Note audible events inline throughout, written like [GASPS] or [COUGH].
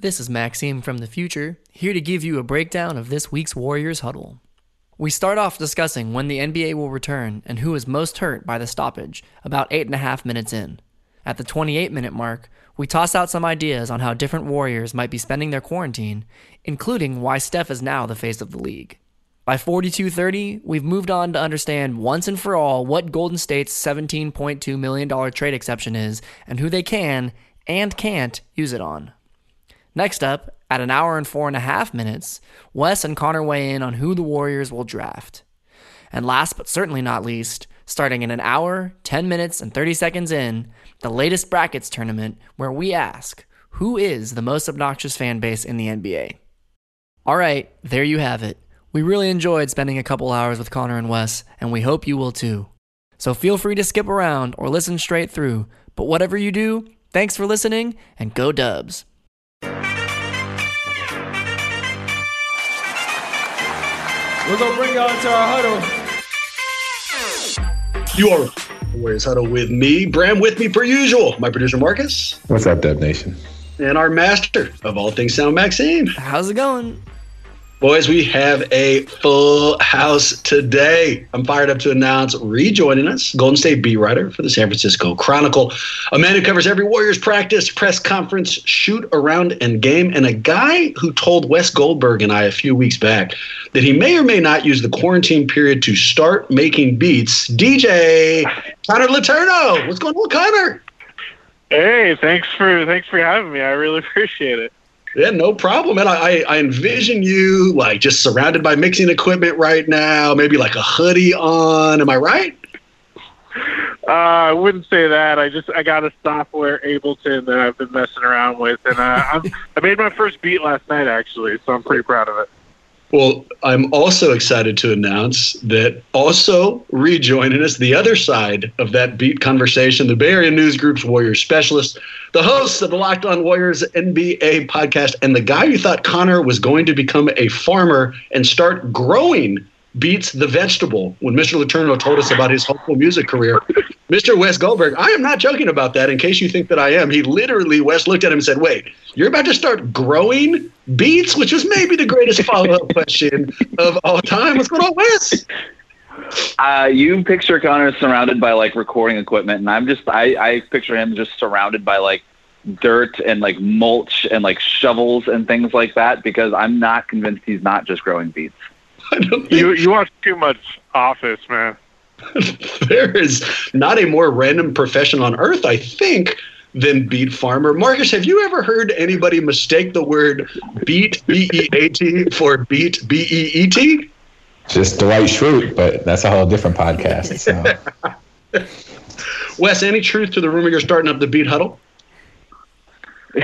This is Maxime from the future, here to give you a breakdown of this week's Warriors huddle. We start off discussing when the NBA will return and who is most hurt by the stoppage, about eight and a half minutes in. At the 28 minute mark, we toss out some ideas on how different Warriors might be spending their quarantine, including why Steph is now the face of the league. By 42:30, we've moved on to understand once and for all what Golden State's $17.2 million trade exception is and who they can and can't use it on. Next up, at an hour and four and a half minutes, Wes and Connor weigh in on who the Warriors will draft. And last but certainly not least, starting in an hour, 10 minutes, and 30 seconds in, the latest brackets tournament where we ask, who is the most obnoxious fan base in the NBA? All right, there you have it. We really enjoyed spending a couple hours with Connor and Wes, and we hope you will too. So feel free to skip around or listen straight through, but whatever you do, thanks for listening and go dubs. We're gonna bring y'all into our huddle. You are Warriors Huddle with me, Bram, with me per usual. My producer Marcus. What's up, Dub Nation? And our master of all things sound, Maxime. How's it going? Boys, we have a full house today. I'm fired up to announce rejoining us, Golden State beat writer for the San Francisco Chronicle, a man who covers every Warriors practice, press conference, shoot around, and game, and a guy who told Wes Goldberg and I a few weeks back that he may or may not use the quarantine period to start making beats. DJ Connor Letourneau. What's going on, Connor? Hey, thanks for thanks for having me. I really [LAUGHS] appreciate it. Yeah, no problem. And I, I envision you like just surrounded by mixing equipment right now, maybe like a hoodie on. Am I right? Uh, I wouldn't say that. I just I got a software Ableton that I've been messing around with, and uh, [LAUGHS] I made my first beat last night actually, so I'm pretty proud of it. Well, I'm also excited to announce that also rejoining us, the other side of that beat conversation, the Bay Area News Group's Warriors specialist, the host of the Locked On Warriors NBA podcast, and the guy who thought Connor was going to become a farmer and start growing beats the vegetable when Mr. Letourneau told us about his hopeful music career. [LAUGHS] Mr. Wes Goldberg, I am not joking about that in case you think that I am. He literally, Wes looked at him and said, Wait, you're about to start growing beets, which was maybe the greatest follow up [LAUGHS] question of all time. What's going on, Wes? Uh, you picture Connor surrounded by like recording equipment, and I'm just I, I picture him just surrounded by like dirt and like mulch and like shovels and things like that because I'm not convinced he's not just growing beats. [LAUGHS] You you watch too much Office, man. [LAUGHS] there is not a more random profession on earth, I think, than beat farmer. Marcus, have you ever heard anybody mistake the word beat B E A T, for beat B E E T? Just Dwight Schrute, but that's a whole different podcast. So. [LAUGHS] Wes, any truth to the rumor you're starting up the beat huddle? [LAUGHS]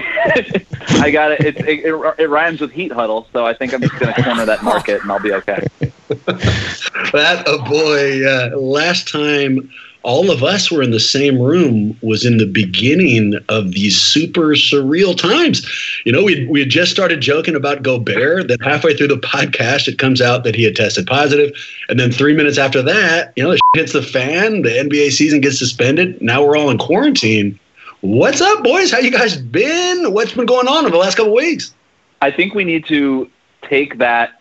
I got it. It, it. it rhymes with heat huddle, so I think I'm just going to corner that market and I'll be okay. [LAUGHS] that a boy. Uh, last time all of us were in the same room was in the beginning of these super surreal times. You know, we we had just started joking about Gobert. Then halfway through the podcast, it comes out that he had tested positive, and then three minutes after that, you know, the hits the fan. The NBA season gets suspended. Now we're all in quarantine. What's up, boys? How you guys been? What's been going on over the last couple weeks? I think we need to take that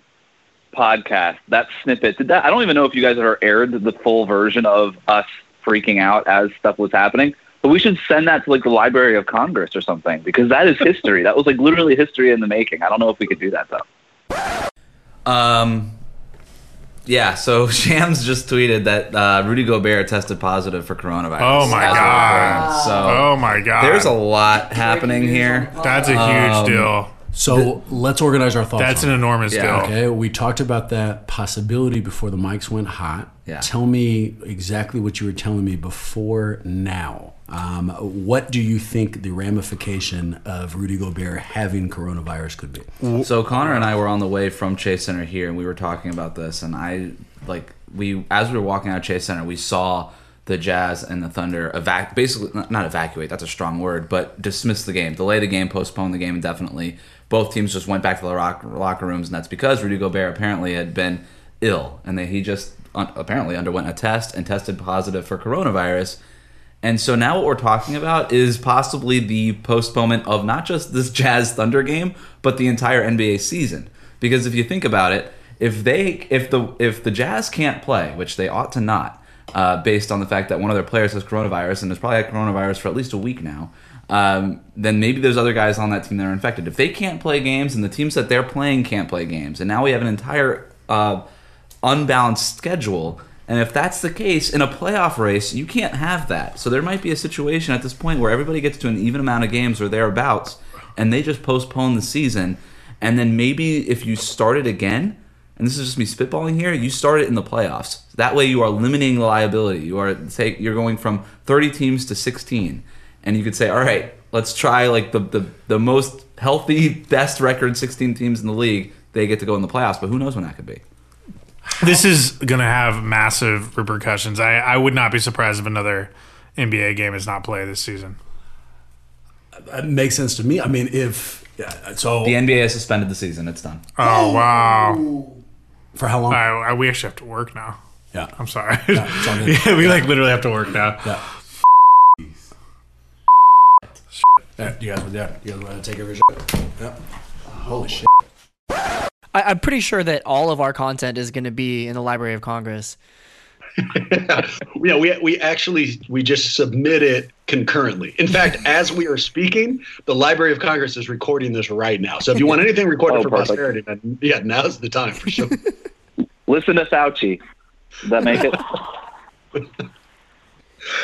podcast, that snippet. Did that? I don't even know if you guys ever aired the full version of us freaking out as stuff was happening. But we should send that to like the Library of Congress or something because that is history. that was like literally history in the making. I don't know if we could do that though. Um, yeah, so [LAUGHS] Shams just tweeted that uh, Rudy Gobert tested positive for coronavirus. Oh my God. So Oh my God. there's a lot happening here. That's a huge Um, deal. So let's organize our thoughts. That's on an it. enormous Yeah. deal. Okay, we talked about that possibility before the mics went hot. Yeah. Tell me exactly what you were telling me before now. Um, what do you think the ramification of Rudy Gobert having coronavirus could be? So Connor and I were on the way from Chase Center here, and we were talking about this. And I like we as we were walking out of Chase Center, we saw the Jazz and the Thunder evac basically not- not evacuate. That's a strong word, but dismiss the game, delay the game, postpone the game indefinitely. Both teams just went back to the lock, locker rooms, and that's because Rudy Gobert apparently had been ill, and that he just un, apparently underwent a test and tested positive for coronavirus. And so now what we're talking about is possibly the postponement of not just this [LAUGHS] Jazz Thunder game, but the entire NBA season. Because if you think about it, if they if the if the Jazz can't play, which they ought to not, uh, based on the fact that one of their players has coronavirus and has probably had coronavirus for at least a week now, um, then maybe there's other guys on that team that are infected. If they can't play games and the teams that they're playing can't play games, and now we have an entire uh, unbalanced schedule. And if that's the case in a playoff race, you can't have that. So there might be a situation at this point where everybody gets to an even amount of games or thereabouts, and they just postpone the season. And then maybe if you start it again, and this is just me spitballing here, you start it in the playoffs. That way you are limiting the liability. You are take you're going from 30 teams to 16. And you could say, all right, let's try like the, the, the most healthy, best record 16 teams in the league. They get to go in the playoffs, but who knows when that could be. This is going to have massive repercussions. I, I would not be surprised if another NBA game is not played this season. That makes sense to me. I mean, if yeah, so, The NBA has suspended the season. It's done. Oh, wow. for how long? I, I, we actually have to work now. Yeah. I'm sorry. Yeah, it's all [LAUGHS] good. yeah, we like literally have to work now. Yeah. Yeah, you guys, yeah, you guys want to take over? Yeah. Holy shit. I, I'm pretty sure that all of our content is going to be in the Library of Congress. [LAUGHS] yeah, we we actually we just submit it concurrently. In fact, [LAUGHS] as we are speaking, the Library of Congress is recording this right now. So if you want anything recorded Oh, for perfect. posterity, then yeah, now's the time for sure. [LAUGHS] Listen to Fauci. Does that make it?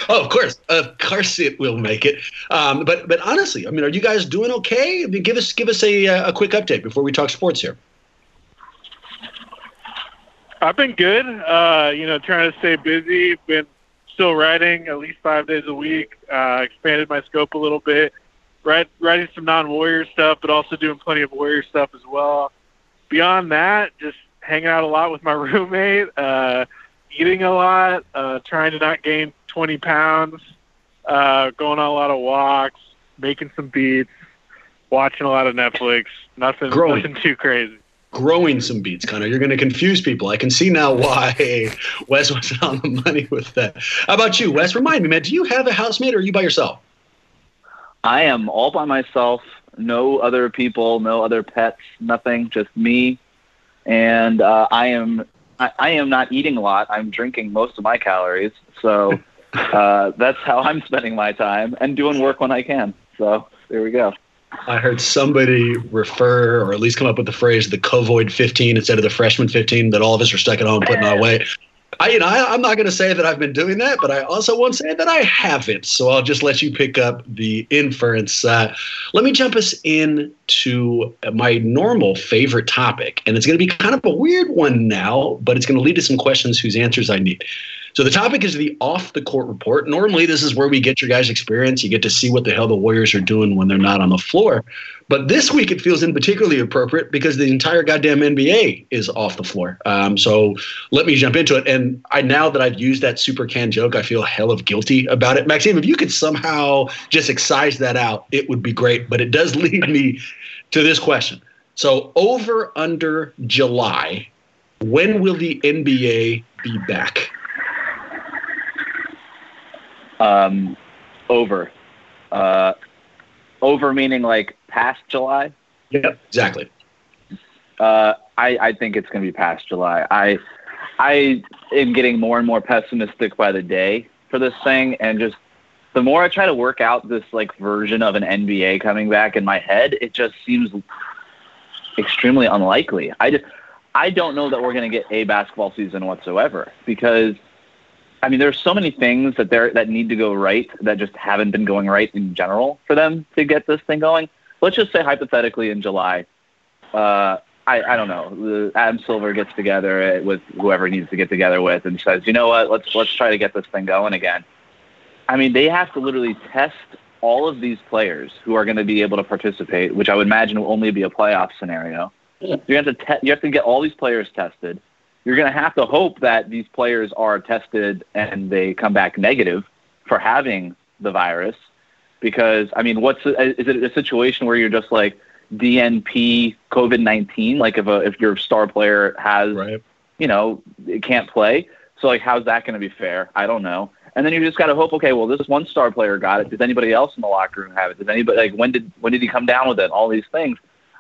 oh, of course, of course, it will make it. Um, but but honestly, I mean, are you guys doing okay? I mean, give us give us a uh, a quick update before we talk sports here. I've been good. Uh, you know, trying to stay busy. Been still writing at least five days a week. Uh, expanded my scope a little bit. Write, writing some non-warrior stuff, but also doing plenty of warrior stuff as well. Beyond that, just hanging out a lot with my [LAUGHS] roommate. Uh, eating a lot. Uh, trying to not gain 20 pounds. Uh, going on a lot of walks. Making some beats. Watching a lot of Netflix. Nothing, Growing. nothing too crazy. Growing some beats, Connor. You're going to confuse people. I can see now [LAUGHS] why Wes wasn't on the money with that. How about you, Wes? Remind me, man. Do you have a housemate, or are you by yourself? I am all by myself. No other people. No other pets. Nothing. Just me. And uh, I am. I, I am not eating a lot. I'm drinking most of my calories. So [LAUGHS] uh, that's how I'm spending my time and doing work when I can. So there we go. I heard somebody refer, or at least come up with the phrase, the covoid 15 instead of the freshman 15 that all of us are stuck at home putting our weight. I, you know, I, I'm not going to say that I've been doing that, but I also won't say that I haven't. So I'll just let you pick up the inference. Uh, let me jump us into my normal favorite topic, and it's going to be kind of a weird one now, but it's going to lead to some questions whose answers I need. So the topic is the off the court report. Normally, this is where we get your guys' experience. You get to see what the hell the Warriors are doing when they're not on the floor. But this week, it feels in particularly appropriate because the entire goddamn NBA is off the floor. Um, so let me jump into it. And I now that I've used that super can joke, I feel hell of guilty about it. Maxime, if you could somehow just excise that out, it would be great. But it does [LAUGHS] lead me to this question. So over under July, when will the NBA be back? Um, over. Uh, over meaning like past July. Yep, exactly. Uh, I, I think it's going to be past July. I I am getting more and more pessimistic by the day for this thing, and just the more I try to work out this like version of an NBA coming back in my head, it just seems extremely unlikely. I just I don't know that we're going to get a basketball season whatsoever because I mean there's so many things that there that need to go right that just haven't been going right in general for them to get this thing going. let's just say hypothetically in July, uh, I, I don't know, Adam Silver gets together with whoever he needs to get together with and says, you know what, let's let's try to get this thing going again. I mean, they have to literally test all of these players who are going to be able to participate, which I would imagine will only be a playoff scenario. You have to te- you have to get all these players tested. You're going to have to hope that these players are tested and they come back negative for having the virus, because I mean, what's is it a situation where you're just like DNP COVID nineteen? Like if a if your star player has, Right. you know, it can't play. So like, how's that going to be fair? I don't know. And then you just got to hope. Okay, well, this one star player got it. Does anybody else in the locker room have it? Does anybody like when did when did he come down with it? All these things.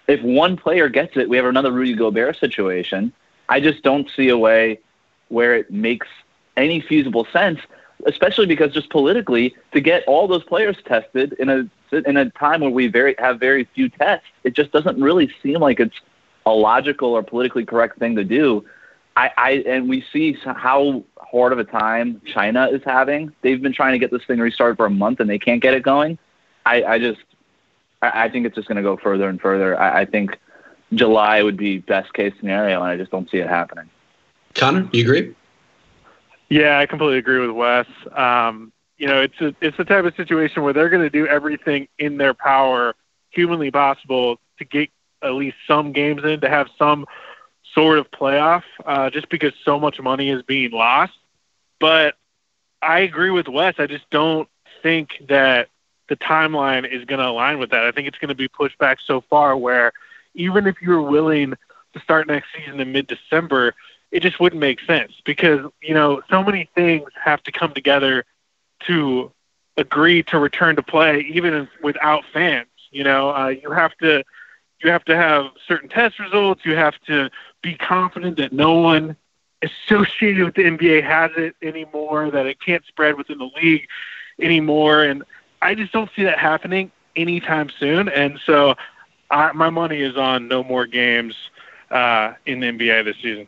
If one player gets it, we have another Rudy Gobert situation. I just don't see a way where it makes any feasible sense, especially because just politically, to get all those players tested in a in a time where we very have very few tests, it just doesn't really seem like it's a logical or politically correct thing to do. I, I and we see how hard of a time China is having. They've been trying to get this thing restarted for a month and they can't get it going. I, I just I, I think it's just going to go further and further. I, I think July would be best case scenario, and I just don't see it happening. Connor, you agree? Yeah, I completely agree with Wes. Um, you know, it's a, it's the type of situation where they're going to do everything in their power, humanly possible, to get at least some games in, to have some sort of playoff, uh, just because so much money is being lost. But I agree with Wes. I just don't think that the timeline is going to align with that. I think it's going to be pushed back so far where even if you were willing to start next season in mid-December, it just wouldn't make sense because you know so many things have to come together to agree to return to play even without fans. You know, uh, you have to you have to have certain test results. You have to be confident that no one associated with the NBA has it anymore, that it can't spread within the league anymore, and I just don't see that happening anytime soon. And so, I, my money is on no more games uh, in the NBA this season.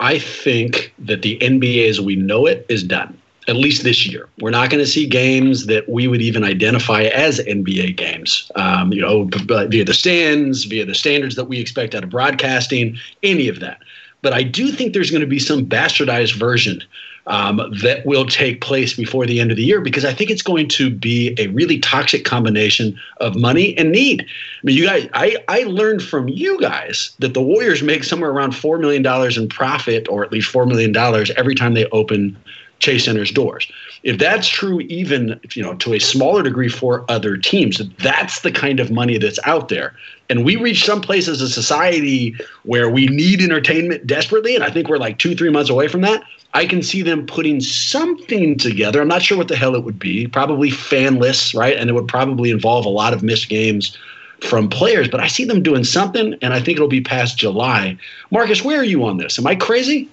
I think that the NBA as we know it is done, at least this year. We're not going to see games that we would even identify as NBA games, um, you know, via the stands, via the standards that we expect out of broadcasting, any of that. But I do think there's going to be some bastardized version um, that will take place before the end of the year because I think it's going to be a really toxic combination of money and need. I mean, you guys, I, I learned from you guys that the Warriors make somewhere around $4 million in profit, or at least $4 million every time they open Chase Center's doors. If that's true, even you know to a smaller degree for other teams, that's the kind of money that's out there. And we reach some place as a society where we need entertainment desperately, and I think we're like two, three months away from that. I can see them putting something together. I'm not sure what the hell it would be. Probably fan lists, right? And it would probably involve a lot of missed games from players. But I see them doing something, and I think it'll be past July. Marcus, where are you on this? Am I crazy?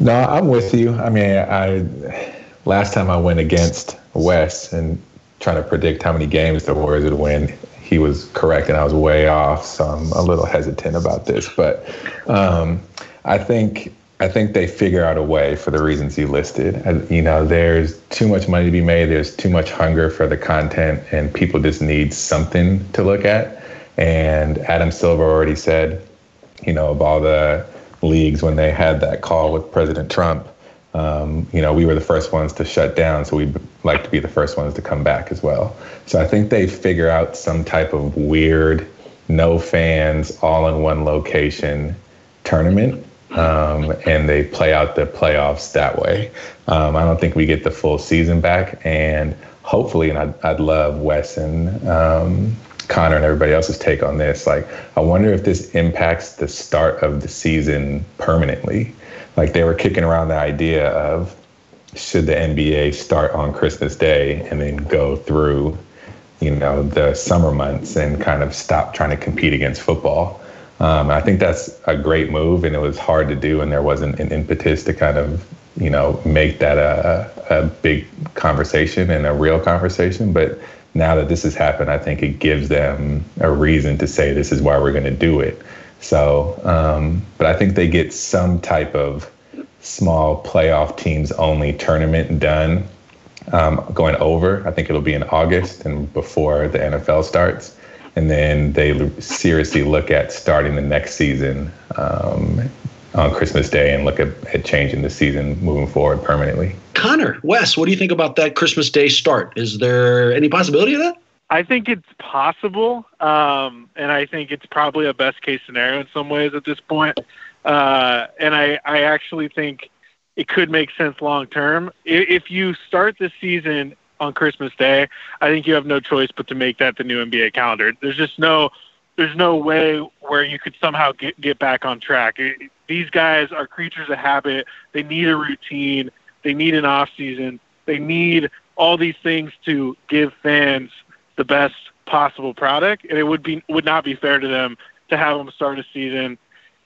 No, I'm with you. I mean, I last time I went against Wes and trying to predict how many games the Warriors would win, he was correct and I was way off. So I'm a little hesitant about this, but um, I think I think they figure out a way for the reasons you listed. You know, there's too much money to be made. There's too much hunger for the content, and people just need something to look at. And Adam Silver already said, you know, of all the leagues when they had that call with President Trump, um, you know, we were the first ones to shut down, so we'd like to be the first ones to come back as well. So I think they figure out some type of weird, no fans, all in one location tournament, um, and they play out the playoffs that way. Um, I don't think we get the full season back, and hopefully, and I'd, I'd love Wes and um, Connor and everybody else's take on this. Like, I wonder if this impacts the start of the season permanently. Like, they were kicking around the idea of should the NBA start on Christmas Day and then go through, you know, the summer months and kind of stop trying to compete against football. Um, I think that's a great move, and it was hard to do, and there wasn't an impetus to kind of, you know, make that a, a big conversation and a real conversation. But now that this has happened, I think it gives them a reason to say this is why we're going to do it. So, um, but I think they get some type of small playoff teams only tournament done um, going over. I think it'll be in August and before the NFL starts. And then they seriously look at starting the next season um, on Christmas Day and look at, at changing the season moving forward permanently. Connor, Wes, what do you think about that Christmas Day start? Is there any possibility of that? I think it's possible, um, and I think it's probably a best case scenario in some ways at this point. Uh, and I, I actually think it could make sense long term. If you start the season on Christmas Day, I think you have no choice but to make that the new NBA calendar. There's just no there's no way where you could somehow get get back on track. It, these guys are creatures of habit. They need a routine. They need an off season. They need all these things to give fans the best possible product, and it would be would not be fair to them to have them start a season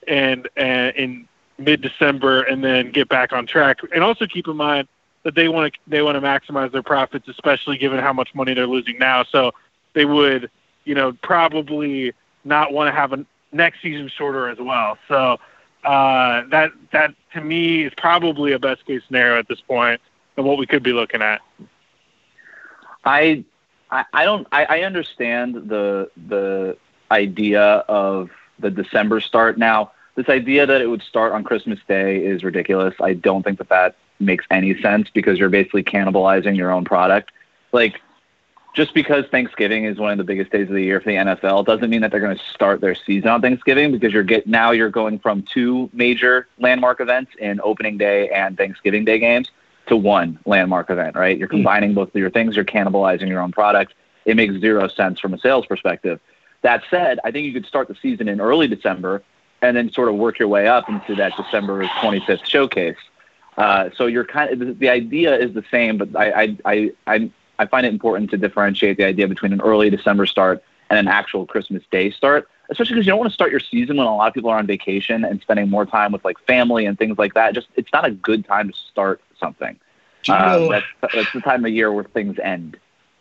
and, and in mid December and then get back on track. And also keep in mind that they want to they want to maximize their profits, especially given how much money they're losing now. So they would, you know, probably not want to have a next season shorter as well. So uh, that that to me is probably a best case scenario at this point and what we could be looking at. I I, I don't I, I understand the the idea of the December start now this idea that it would start on Christmas Day is ridiculous. I don't think that that makes any sense because you're basically cannibalizing your own product. Like, just because Thanksgiving is one of the biggest days of the year for the NFL doesn't mean that they're going to start their season on Thanksgiving because you're get now you're going from two major landmark events in opening day and Thanksgiving Day games to one landmark event, right? You're hmm. combining both of your things, you're cannibalizing your own product. It makes zero sense from a sales perspective. That said, I think you could start the season in early December and then sort of work your way up into that December 25th showcase. Uh, so you're kind of the idea is the same, but I I I I find it important to differentiate the idea between an early December start and an actual Christmas Day start, especially because you don't want to start your season when a lot of people are on vacation and spending more time with like family and things like that. Just it's not a good time to start something. Uh, know, that's, that's the time of year where things end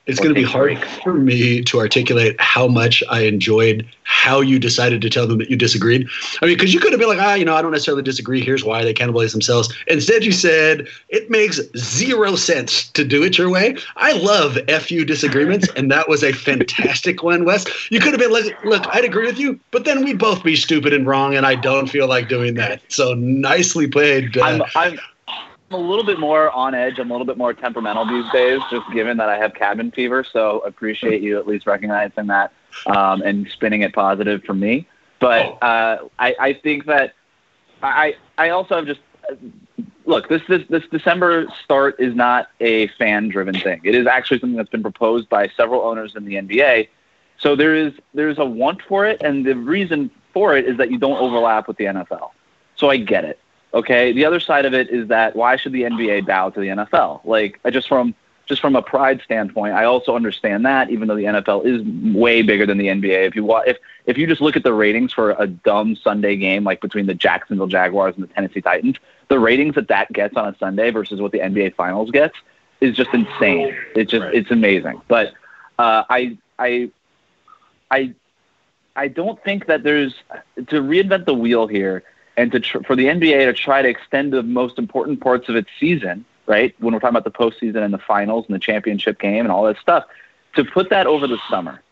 it's going to be hard for me to articulate how much I enjoyed how you decided to tell them that you disagreed. I mean, because you could have been like, ah, you know, I don't necessarily disagree. Here's why they cannibalize themselves. Instead, you said it makes zero sense to do it your way. I love fu disagreements, [LAUGHS] and that was a fantastic one, Wes. You could have been like, look, I'd agree with you, but then we'd both be stupid and wrong, and I don't feel like doing that. So nicely played. Uh, I'm, I'm I'm a little bit more on edge. I'm a little bit more temperamental these days, just given that I have cabin fever. So appreciate you at least recognizing that um, and spinning it positive for me. But oh. uh, I, I think that I I also have just look this this this December start is not a fan driven thing. It is actually something that's been proposed by several owners in the NBA. So there is there's a want for it, and the reason for it is that you don't overlap with the NFL. So I get it. Okay. The other side of it is that why should the NBA bow to the NFL? Like just from just from a pride standpoint, I also understand that even though the NFL is way bigger than the NBA. If you if if you just look at the ratings for a dumb Sunday game like between the Jacksonville Jaguars and the Tennessee Titans, the ratings that that gets on a Sunday versus what the NBA Finals gets is just insane. It's just right. it's amazing. But uh, I I I I don't think that there's to reinvent the wheel here and to tr- for the NBA to try to extend the most important parts of its season, right? When we're talking about the postseason and the finals and the championship game and all that stuff, to put that over the summer,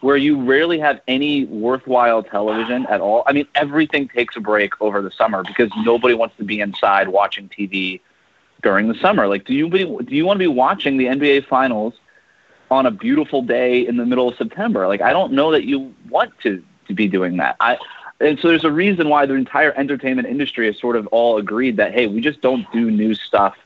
where you rarely have any worthwhile television at all. I mean, everything takes a break over the summer because nobody wants to be inside watching TV during the summer. Like, do you be, do you want to be watching the NBA finals on a beautiful day in the middle of September? Like, I don't know that you want to to be doing that. I and so there's a reason why the entire entertainment industry has sort of all agreed that hey, we just don't do new stuff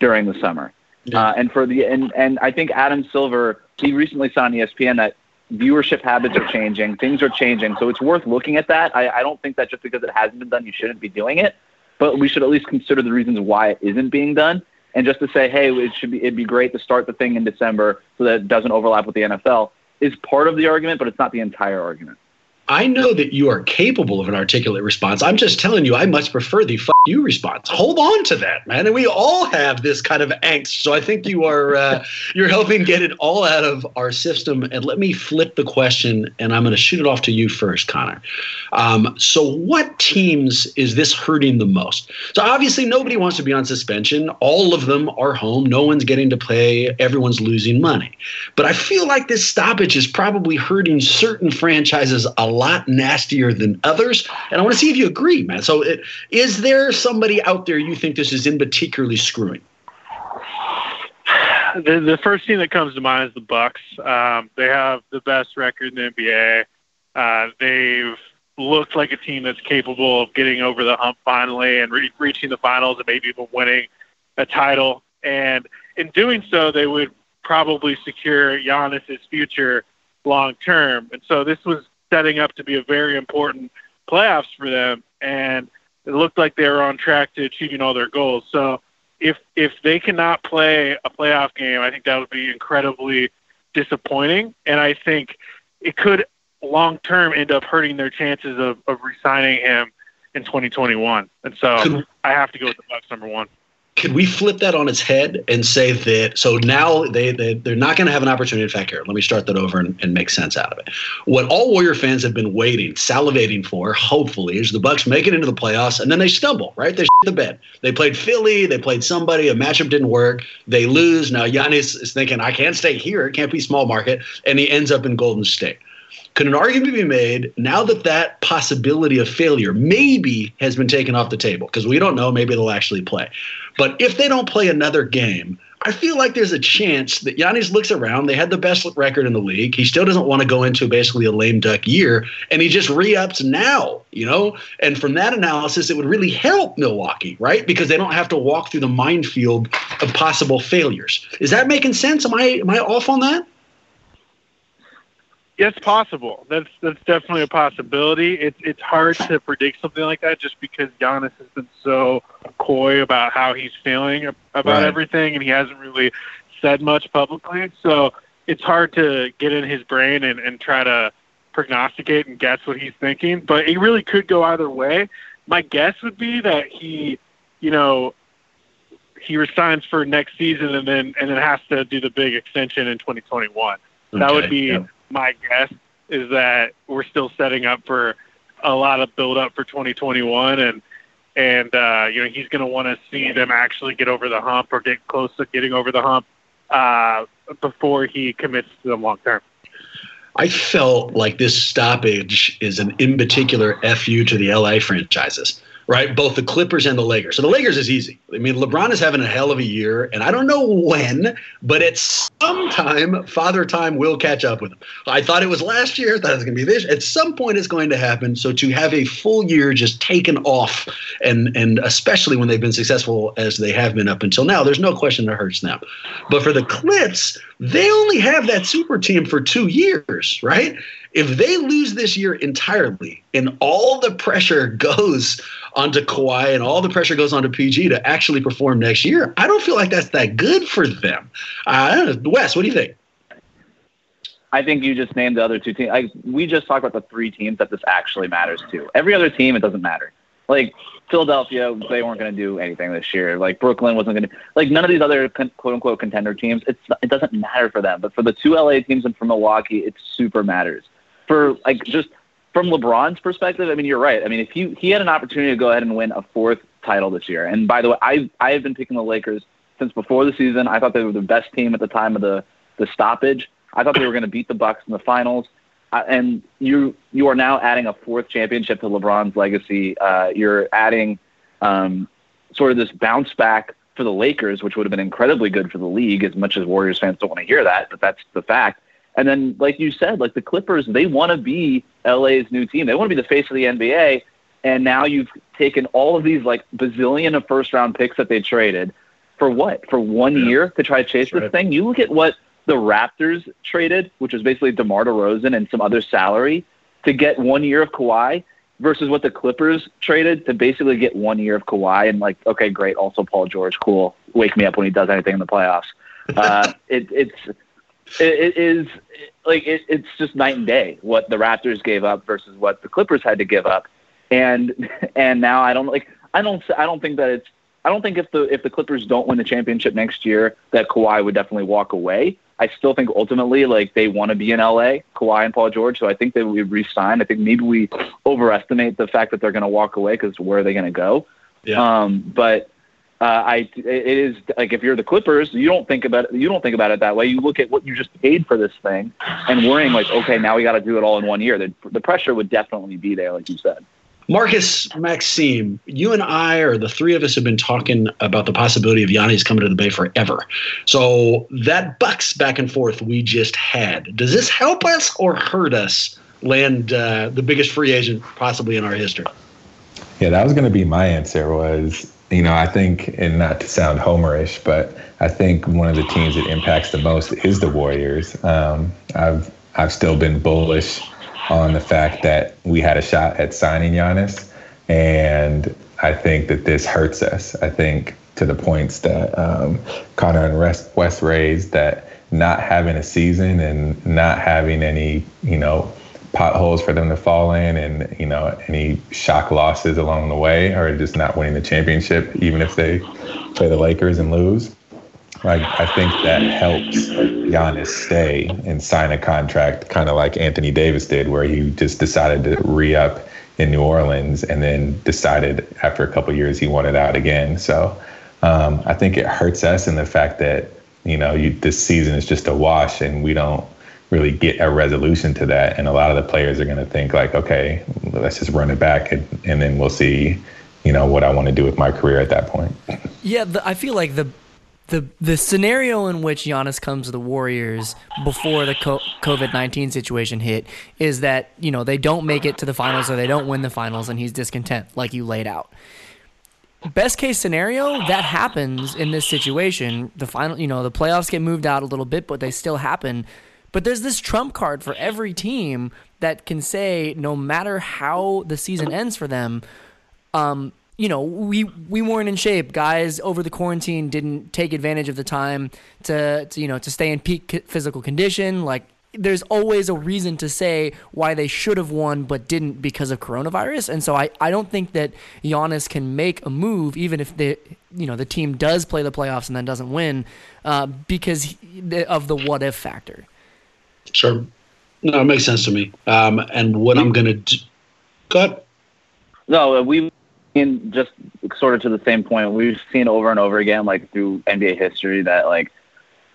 during the summer. Yeah. Uh, and for the and and I think Adam Silver he recently saw on ESPN that viewership habits are changing, things are changing, so it's worth looking at that. I, I don't think that just because it hasn't been done, you shouldn't be doing it, but we should at least consider the reasons why it isn't being done. And just to say, hey, it should be it'd be great to start the thing in December so that it doesn't overlap with the NFL is part of the argument, but it's not the entire argument. I know that you are capable of an articulate response. I'm just telling you, I much prefer the you response. Hold on to that, man. And we all have this kind of angst. So I think you are uh, [LAUGHS] you're helping get it all out of our system. And let me flip the question, and I'm going to shoot it off to you first, Connor. Um, so what teams is this hurting the most? So obviously nobody wants to be on suspension. All of them are home. No one's getting to play. Everyone's losing money. But I feel like this stoppage is probably hurting certain franchises a lot nastier than others. And I want to see if you agree, man. So it, is there somebody out there you think this is in particularly screwing? The, the first team that comes to mind is the Bucks. Um, they have the best record in the NBA. Uh, they've looked like a team that's capable of getting over the hump finally and re- reaching the finals and maybe even winning a title. And in doing so, they would probably secure Giannis's future long term. And so this was setting up to be a very important playoffs for them. And it looked like they were on track to achieving all their goals. So if if they cannot play a playoff game, I think that would be incredibly disappointing. And I think it could long term end up hurting their chances of, of resigning him in 2021. And so I have to go with the Bucks number one could we flip that on its head and say that so now they, they they're not going to have an opportunity in fact here let me start that over and, and, make sense out of it. What all warrior fans have been waiting salivating for hopefully is the bucks make it into the playoffs and then they stumble right? They shit the bed. They played philly they played somebody a matchup didn't work. They lose. Now Giannis is thinking i can't stay here. It can't be small market and he ends up in golden state could an argument be made now that that possibility of failure maybe has been taken off the table because we don't know maybe they'll actually play but if they don't play another game I feel like there's a chance that Giannis looks around. They had the best record in the league. He still doesn't want to go into basically a lame duck year, and he just re-ups now. You know, and from that analysis, it would really help Milwaukee, right? Because they don't have to walk through the minefield of possible failures. Is that making sense? Am I am I off on that? It's possible. That's that's definitely a possibility. It's it's hard to predict something like that just because Giannis has been so coy about how he's feeling about right. everything, and he hasn't really said much publicly. So it's hard to get in his brain and, and try to prognosticate and guess what he's thinking. But it really could go either way. My guess would be that he, you know, he resigns for next season and then and then has to do the big extension in 2021. Okay. That would be. Yeah my guess is that we're still setting up for a lot of build up for 2021 and and uh, you know he's going to want to see them actually get over the hump or get close to getting over the hump uh, before he commits to them long term. I felt like this stoppage is an in particular fu to the LA franchises right? Both the Clippers and the Lakers. So the Lakers is easy. I mean, LeBron is having a hell of a year, and I don't know when, but at some time, Father Time will catch up with him. I thought it was last year. I thought it was going to be this. At some point, it's going to happen. So to have a full year just taken off, and and especially when they've been successful as they have been up until now, there's no question it hurts them. But for the Clips, they only have that super team for two years, right? If they lose this year entirely and all the pressure [LAUGHS] goes onto Kawhi and all the pressure goes onto PG to actually perform next year, I don't feel like that's that good for them. Uh, Wes, what do you think? I think you just named the other two teams. We just talked about the three teams that this actually matters to. Every other team, it doesn't matter. Like Philadelphia, they weren't going to do anything this year. Like Brooklyn wasn't going to. Like none of these other quote unquote contender teams, it's it doesn't matter for them. But for the two LA teams and for Milwaukee, it super matters for like just from LeBron's perspective, I mean, you're right. I mean, if he he had an opportunity to go ahead and win a fourth title this year, and by the way, I I have been picking the Lakers since before the season. I thought they were the best team at the time of the the stoppage. I thought they were going to beat the Bucks in the finals. Uh, and you you are now adding a fourth championship to LeBron's legacy. Uh, you're adding um, sort of this bounce back for the Lakers, which would have been incredibly good for the league. As much as Warriors fans don't want to hear that, but that's the fact. And then, like you said, like the Clippers, they want to be LA's new team. They want to be the face of the NBA. And now you've taken all of these like bazillion of first round picks that they traded for what? For one yeah. year to try to chase That's this right. thing? You look at what the Raptors traded, which was basically DeMar DeRozan and some other salary to get one year of Kawhi versus what the Clippers traded to basically get one year of Kawhi and like, okay, great. Also Paul George, cool. Wake me up when he does anything in the playoffs. [LAUGHS] Uh, it, it's it, it is like it, it's just night and day what the Raptors gave up versus what the Clippers had to give up, and and now I don't like I don't I don't think that it's I don't think if the if the Clippers don't win the championship next year that Kawhi would definitely walk away. I still think ultimately like they want to be in LA, Kawhi and Paul George. So I think they would resign. I think maybe we overestimate the fact that they're going to walk away because where are they going to go? Yeah. Um, but uh, I it is like if you're the Clippers, you don't think about it, you don't think about it that way. You look at what you just paid for this thing and worrying like, okay, now we got to do it all in one year. The, the pressure would definitely be there, like you said. Marcus Maxime, you and I, or the three of us, have been talking about the possibility of Giannis coming to the Bay forever. So that bucks back and forth we just had. Does this help us or hurt us land uh, the biggest free agent possibly in our history? Yeah, that was going to be my answer. Was you know I think, and not to sound homerish, but I think one of the teams that impacts the most is the Warriors. Um, I've I've still been bullish on the fact that we had a shot at signing Giannis, and I think that this hurts us. I think to the points that um, Connor and Wes raised that not having a season and not having any, you know, potholes for them to fall in and, you know, any shock losses along the way or just not winning the championship, even if they play the Lakers and lose. Like I think that helps Giannis stay and sign a contract, kind of like Anthony Davis did, where he just decided to re-up in New Orleans and then decided after a couple years he wanted out again. So um, I think it hurts us in the fact that you know you, this season is just a wash and we don't really get a resolution to that. And a lot of the players are going to think like, okay, let's just run it back and, and then we'll see, you know, what I want to do with my career at that point. Yeah, the, I feel like the the the scenario in which Giannis comes to the Warriors before the COVID nineteen situation hit is that you know they don't make it to the finals or they don't win the finals and he's discontent, like you laid out. Best case scenario, that happens in this situation. The final, you know, the playoffs get moved out a little bit, but they still happen. But there's this trump card for every team that can say, no matter how the season ends for them, um, you know, we we weren't in shape. Guys over the quarantine didn't take advantage of the time to, to you know to stay in peak physical condition. Like there's always a reason to say why they should have won but didn't because of coronavirus. And so I, I don't think that Giannis can make a move even if the you know the team does play the playoffs and then doesn't win uh, because of the what if factor. Sure, no, it makes sense to me. Um, and what I'm gonna do, go ahead. No, we seen just sort of to the same point. We've seen over and over again, like through NBA history, that like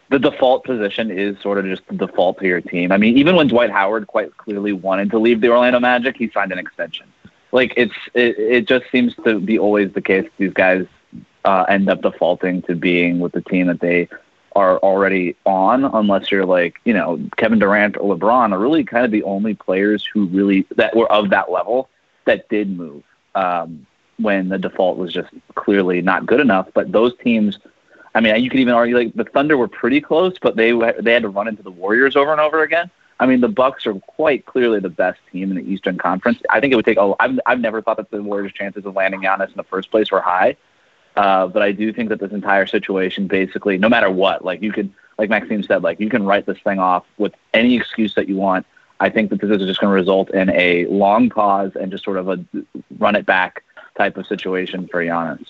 the default position is sort of just the default to your team. I mean, even when Dwight Howard quite clearly wanted to leave the Orlando Magic, he signed an extension. Like it's it, it just seems to be always the case. These guys uh, end up defaulting to being with the team that they are already on, unless you're like you know Kevin Durant or LeBron are really kind of the only players who really that were of that level that did move. Um, when the default was just clearly not good enough. But those teams, I mean, you could even argue like the Thunder were pretty close, but they they had to run into the Warriors over and over again. I mean, the Bucks are quite clearly the best team in the Eastern Conference. I think it would take a. I've I've never thought that the Warriors' chances of landing Giannis in the first place were high, uh, but I do think that this entire situation, basically, no matter what, like you could, like Maxime said, like you can write this thing off with any excuse that you want. I think that this is just going to result in a long pause and just sort of a run it back type of situation for Giannis.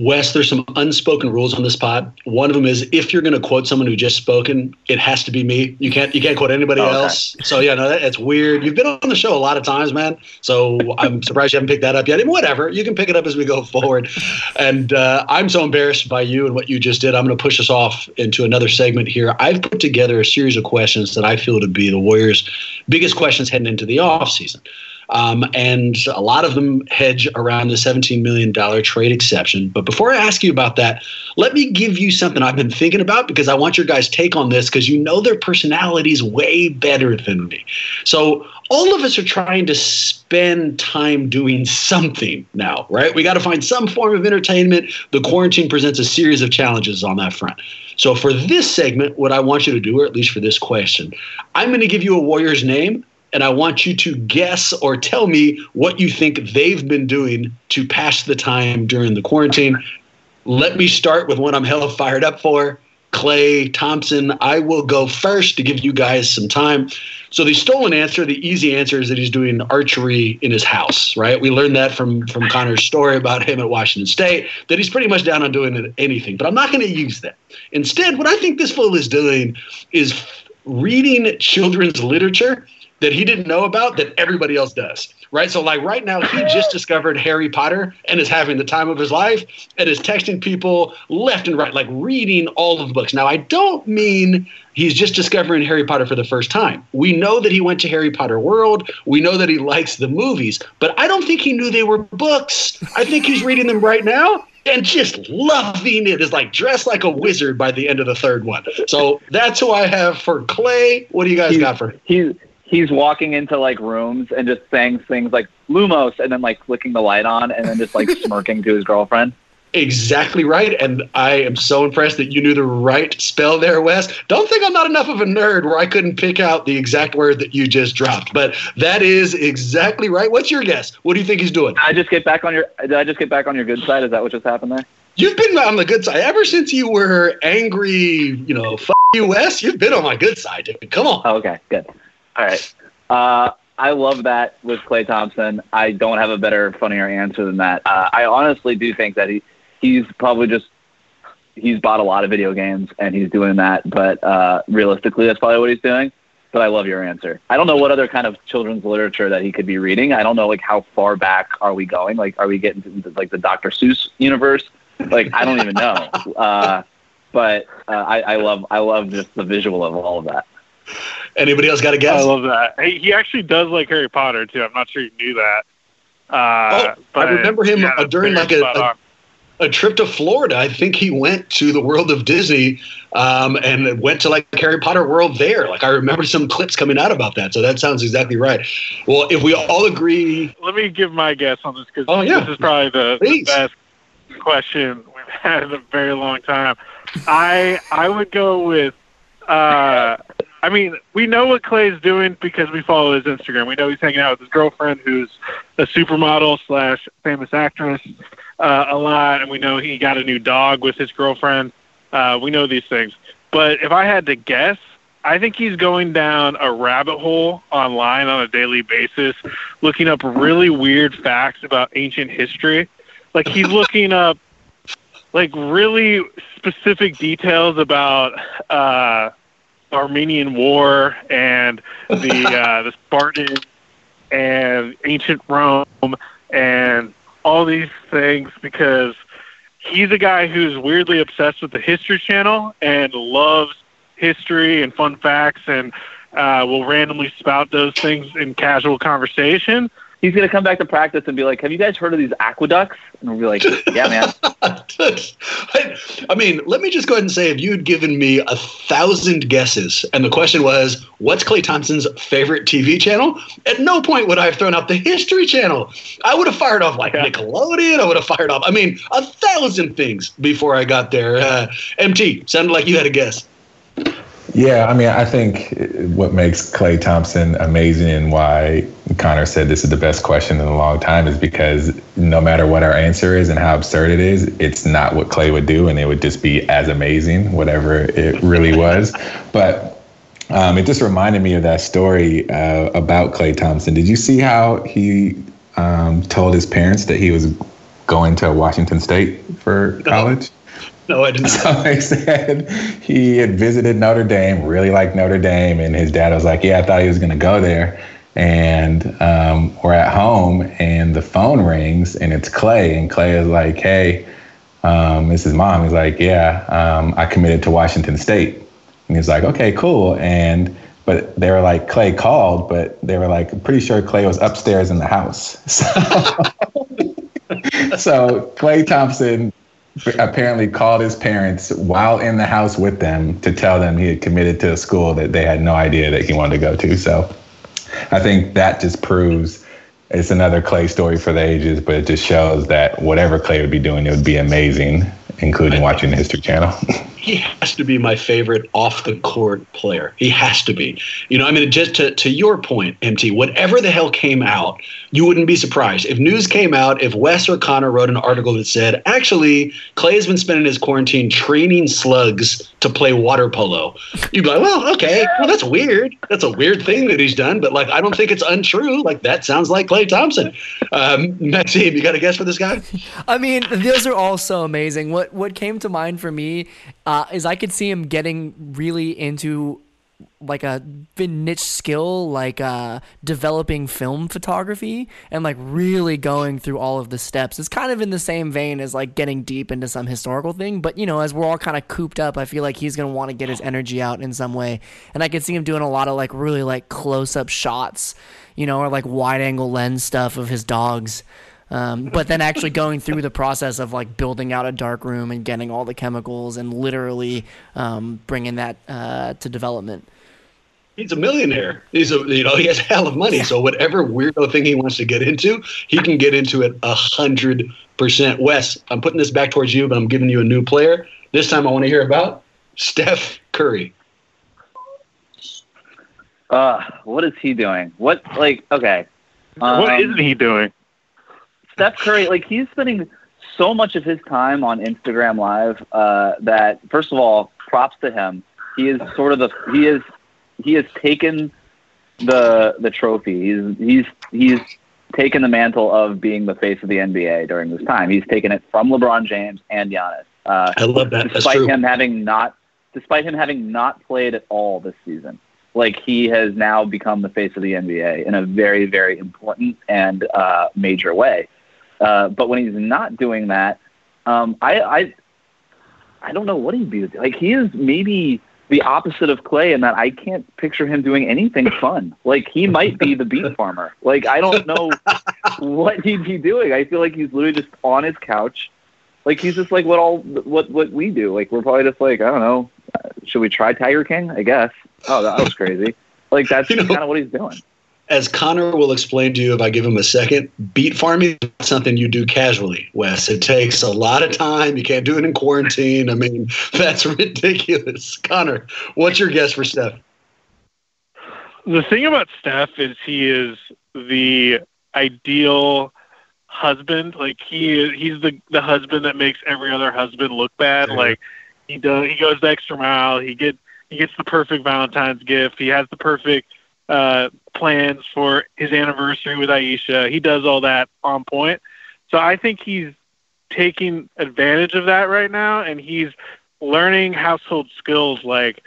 Wes, there's some unspoken rules on this pod. One of them is if you're going to quote someone who just spoken, it has to be me. You can't you can't quote anybody okay. else. So yeah, no, that, that's weird. You've been on the show a lot of times, man. So I'm [LAUGHS] surprised you haven't picked that up yet. And whatever, you can pick it up as we go forward. And uh, I'm so embarrassed by you and what you just did. I'm going to push us off into another segment here. I've put together a series of questions that I feel to be the Warriors' biggest questions heading into the off season. Um, and a lot of them hedge around the $17 million trade exception. But before I ask you about that, let me give you something I've been thinking about because I want your guys' take on this because you know their personalities way better than me. So, all of us are trying to spend time doing something now, right? We got to find some form of entertainment. The quarantine presents a series of challenges on that front. So, for this segment, what I want you to do, or at least for this question, I'm going to give you a Warrior's name and I want you to guess or tell me what you think they've been doing to pass the time during the quarantine. Let me start with one I'm hella fired up for Clay Thompson. I will go first to give you guys some time. So the stolen answer, the easy answer is that he's doing archery in his house, right? We learned that from from Connor's story about him at Washington State, that he's pretty much down on doing anything. But I'm not going to use that. Instead, what I think this fool is doing is reading children's literature that he didn't know about that everybody else does. Right. So, like right now, he just [LAUGHS] discovered Harry Potter and is having the time of his life and is texting people left and right, like reading all of the books. Now, I don't mean he's just discovering Harry Potter for the first time. We know that he went to Harry Potter World. We know that he likes the movies, but I don't think he knew they were books. I think he's reading them right now and just loving it is like dressed like a wizard by the end of the third one. So that's who I have for Klay. What do you guys he's, got for? He's he's walking into like rooms and just saying things like Lumos and then like flicking the light on and then just like [LAUGHS] smirking to his girlfriend. Exactly right. And I am so impressed that you knew the right spell there, Wes. Don't think I'm not enough of a nerd where I couldn't pick out the exact word that you just dropped. But that is exactly right. What's your guess? What do you think he's doing? Did I just get back on your did I just get back on your good side? Is that what just happened there? You've been on the good side ever since you were angry, you know, f you, Wes. You've been on my good side. Come on. Oh, okay, good. All right. Uh, I love that with Klay Thompson. I don't have a better, funnier answer than that. Uh, I honestly do think that he he's probably just he's bought a lot of video games and he's doing that. But uh, realistically, that's probably what he's doing. But I love your answer. I don't know what other kind of children's literature that he could be reading. I don't know like how far back are we going? Like, are we getting to like the Dr. Seuss universe? Like, I don't even know. [LAUGHS] Uh, but uh, I, I love I love just the visual of all of that. Anybody else got a guess? I love that. He, he actually does like Harry Potter too. I'm not sure you knew that. Uh, oh, but, I remember him yeah, uh, during like a, a, a, trip to Florida. I think he went to the world of Disney um, and went to like Harry Potter world there. Like I remember some clips coming out about that. So that sounds exactly right. Well, if we all agree, let me give my guess on this because oh, yeah. this is probably the, the best question we've [LAUGHS] had in a very long time. I I would go with. Uh, I mean, we know what Klay's doing because we follow his Instagram. We know he's hanging out with his girlfriend, who's a supermodel slash famous actress, uh, a lot, and we know he got a new dog with his girlfriend. Uh, we know these things. But if I had to guess, I think he's going down a rabbit hole online on a daily basis, looking up really weird facts about ancient history. Like he's [LAUGHS] looking up like really specific details about uh Armenian War and the [LAUGHS] uh, the Spartans and ancient Rome and all these things because he's a guy who's weirdly obsessed with the History Channel and loves history and fun facts and uh, will randomly spout those things in casual conversation he's going to come back to practice and be like, "Have you guys heard of these aqueducts?" And we'll be like, "Yeah, man." [LAUGHS] I mean, let me just go ahead and say, if you had given me a thousand guesses, and the question was, "What's Klay Thompson's favorite TV channel?" At no point would I have thrown out the History Channel. I would have fired off like Nickelodeon. I would have fired off. I mean, a thousand things before I got there. Uh, MT sounded like you had a guess. Yeah, I mean, I think what makes Klay Thompson amazing and why Connor said this is the best question in a long time is because no matter what our answer is and how absurd it is, it's not what Klay would do, and it would just be as amazing, whatever it really was. [LAUGHS] But um, it just reminded me of that story uh, about Klay Thompson. Did you see how he um, told his parents that he was going to Washington State for college? No, I didn't. [LAUGHS] So he said he had visited Notre Dame, really liked Notre Dame, and his dad was like, "Yeah, I thought he was going to go there." And um, we're at home, and the phone rings, and it's Klay, and Klay is like, "Hey, um, this is mom." He's like, "Yeah, um, I committed to Washington State," and he's like, "Okay, cool." And but they were like, "Klay called, but they were like, pretty sure Klay was upstairs in the house. [LAUGHS] So, [LAUGHS] so Klay Thompson apparently called his parents while in the house with them to tell them he had committed to a school that they had no idea that he wanted to go to. So I think that just proves it's another Klay story for the ages, but it just shows that whatever Klay would be doing, it would be amazing. Including watching the History Channel. [LAUGHS] he has to be my favorite off the court player. He has to be. You know, I mean, just to, to your point, MT, whatever the hell came out, you wouldn't be surprised. If news came out, if Wes or Connor wrote an article that said, actually, Klay's been spending his quarantine training slugs to play water polo, you'd be like, well, okay, well, that's weird. That's a weird thing that he's done, but like, I don't think it's untrue. Like, that sounds like Klay Thompson. Um, [LAUGHS] Maxime, you got a guess for this guy? I mean, those are all so amazing. What what what came to mind for me uh, is I could see him getting really into like a niche skill like uh, developing film photography and like really going through all of the steps. It's kind of in the same vein as like getting deep into some historical thing but you know as we're all kind of cooped up i feel like he's going to want to get his energy out in some way. And i could see him doing a lot of like really like close-up shots you know or like wide angle lens stuff of his dogs um, but then actually going through the process of like building out a dark room and getting all the chemicals and literally um, bringing that uh, to development. He's a millionaire. He's a you know he has a hell of money. So whatever weirdo thing he wants to get into, he can get into it a hundred percent. Wes, I'm putting this back towards you, but I'm giving you a new player. This time I want to hear about Steph Curry. Uh, what is he doing? What like okay? Um, what isn't he doing? Steph Curry, like he's spending so much of his time on Instagram Live uh, that first of all, props to him. He is sort of the he is he has taken the the trophy. He's he's he's taken the mantle of being the face of the NBA during this time. He's taken it from LeBron James and Giannis. Uh, I love that. Despite him having not despite him having not played at all this season. Like he has now become the face of the NBA in a very, very important and uh, major way. Uh, but when he's not doing that, um, I, I I don't know what he'd be like. He is maybe the opposite of Klay in that I can't picture him doing anything [LAUGHS] fun. Like he might be the beet farmer. Like I don't know what he'd be doing. I feel like he's literally just on his couch. Like he's just like what all what what we do. Like we're probably just like I don't know. Uh, should we try Tiger King? I guess. Oh, that was crazy. Like that's [LAUGHS] you know, kind of what he's doing as Connor will explain to you if I give him a second, beet farming is something you do casually, Wes. It takes a lot of time. You can't do it in quarantine. I mean, [LAUGHS] that's ridiculous. Connor, what's your guess for Steph? The thing about Steph is he is the ideal husband. Like he is, he's the the husband that makes every other husband look bad. Yeah. Like he does, he goes the extra mile. He get he gets the perfect Valentine's gift. He has the perfect uh, plans for his anniversary with Ayesha. He does all that on point. So I think he's taking advantage of that right now, and he's learning household skills like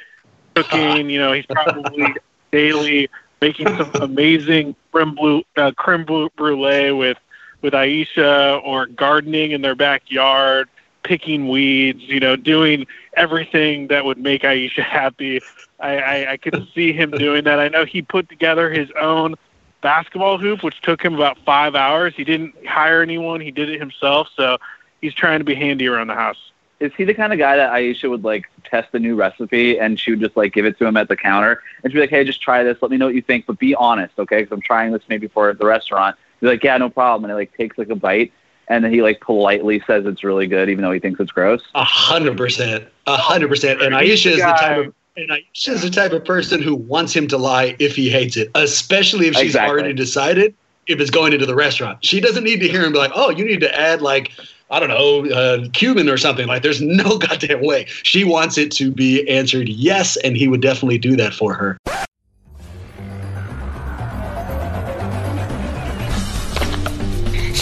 cooking. You know, he's probably [LAUGHS] daily making some amazing creme, uh, creme brulee with with Ayesha, or gardening in their backyard, picking weeds. You know, doing everything that would make Ayesha happy. I, I, I could [LAUGHS] see him doing that. I know he put together his own basketball hoop, which took him about five hours. He didn't hire anyone; he did it himself. So he's trying to be handy around the house. Is he the kind of guy that Ayesha would like test a new recipe and she would just like give it to him at the counter and she'd be like, "Hey, just try this. Let me know what you think, but be honest, okay? Because I'm trying this maybe for the restaurant." He's like, "Yeah, no problem." And it like takes like a bite and then he like politely says it's really good, even though he thinks it's gross. A hundred percent, a hundred percent. And Ayesha is the type of and Ayesha is the type of person who wants him to lie if he hates it, especially if she's exactly. already decided if it's going into the restaurant. She doesn't need to hear him be like, "Oh, you need to add like." I don't know, uh, Cuban or something. Like, there's no [LAUGHS] goddamn way. She wants it to be answered yes, and he would definitely do that for her.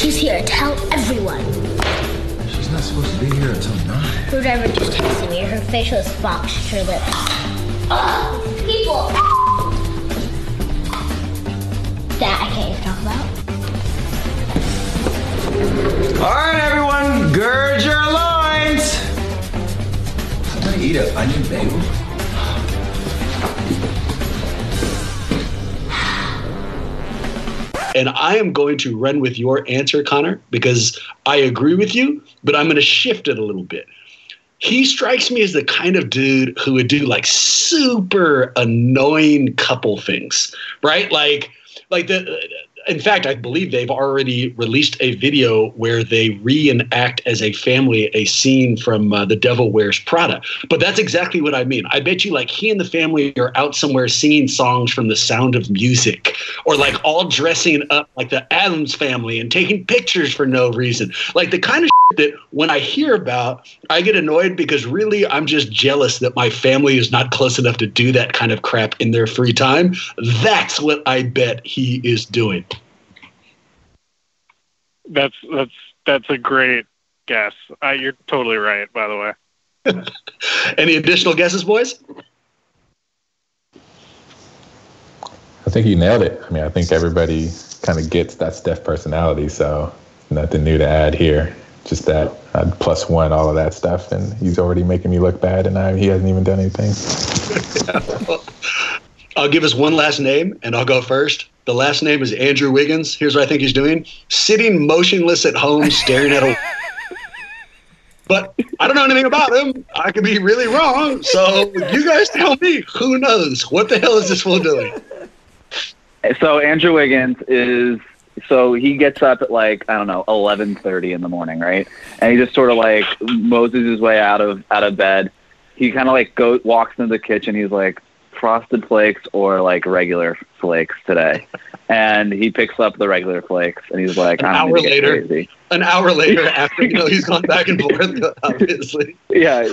She's here. Tell everyone. Here until 9. Her driver just texted me. Her face was boxed her lips. Ugh, [GASPS] people! That I can't even talk about. All right, everyone, gird your loins. I'm gonna eat a onion bagel. [GASPS] And I am going to run with your answer, Connor, because I agree with you, but I'm going to shift it a little bit. He strikes me as the kind of dude who would do like super annoying couple things, right? Like, like the in fact, I believe they've already released a video where they reenact as a family a scene from uh, The Devil Wears Prada. But that's exactly what I mean. I bet you, like, he and the family are out somewhere singing songs from The Sound of Music, or like all dressing up like the Addams family and taking pictures for no reason. Like the kind of that when I hear about, I get annoyed because really I'm just jealous that my family is not close enough to do that kind of crap in their free time. That's what I bet he is doing. That's that's that's a great guess. Uh, you're totally right, by the way. [LAUGHS] Any additional guesses, boys? I think you nailed it. I mean, I think everybody kind of gets that Steph personality, so nothing new to add here. Just that uh, plus one, all of that stuff, and he's already making me look bad, and I, he hasn't even done anything. [LAUGHS] I'll give us one last name, and I'll go first. The last name is Andrew Wiggins. Here's what I think he's doing: sitting motionless at home, staring at a. [LAUGHS] But I don't know anything about him. I could be really wrong. So you guys tell me. Who knows? What the hell is this fool doing? So Andrew Wiggins is so he gets up at like I don't know eleven thirty in the morning, right? And he just sort of like moses his way out of out of bed. He kind of like go walks into the kitchen. He's like frosted flakes or like regular flakes today, and he picks up the regular flakes and he's like, An hour later. crazy. An hour later, after you know he's gone back and forth, [LAUGHS] obviously. yeah,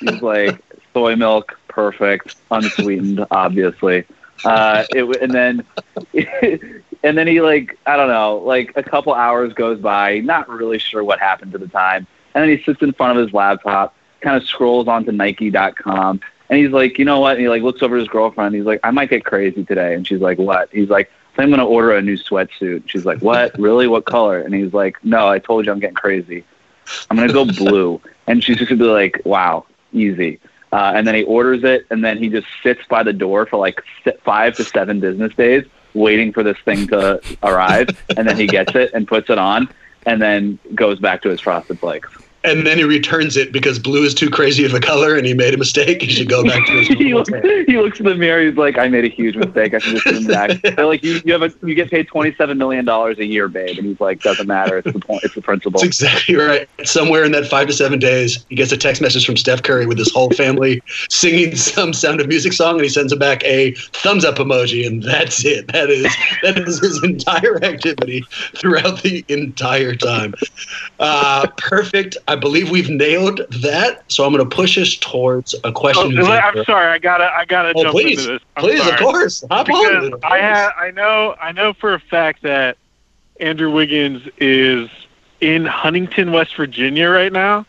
he's like soy milk, perfect, unsweetened, obviously. Uh, it, w- and then, [LAUGHS] and then he like I don't know, like a couple hours goes by, not really sure what happened to the time, and then he sits in front of his laptop, kind of scrolls onto Nike.com, and he's like, you know what? And he like looks over his girlfriend. And he's like, I might get crazy today, and she's like, what? He's like, I'm gonna order a new sweatsuit. She's like, what? [LAUGHS] Really? What color? And he's like, no, I told you I'm getting crazy. I'm gonna go [LAUGHS] blue. And she's just gonna be like, wow, easy. Uh, and then he orders it, and then he just sits by the door for like five to seven business days, waiting for this thing to arrive. And then he gets it and puts it on, and then goes back to his frosted flakes. And then he returns it because blue is too crazy of a color and he made a mistake. He should go back to his [LAUGHS] he, looks, he looks in the mirror. He's like, "I made a huge mistake. I should just back." [LAUGHS] They're like, "You, you have a, you get paid twenty seven million dollars a year, babe," and he's like, "Doesn't matter. It's the point. It's the principle." That's exactly right. Somewhere in that five to seven days, he gets a text message from Steph Curry with his whole family [LAUGHS] singing some Sound of Music song, and he sends him back a thumbs up emoji, and that's it. That is that is his entire activity throughout the entire time. Uh, perfect. I believe we've nailed that. So I'm going to push us towards a Oh, question. I'm sorry. I gotta I gotta Oh, jump please. into this. I'm Please, of course. Hop on, because of I ha- I know I know for a fact that Andrew Wiggins is in Huntington, West Virginia right now,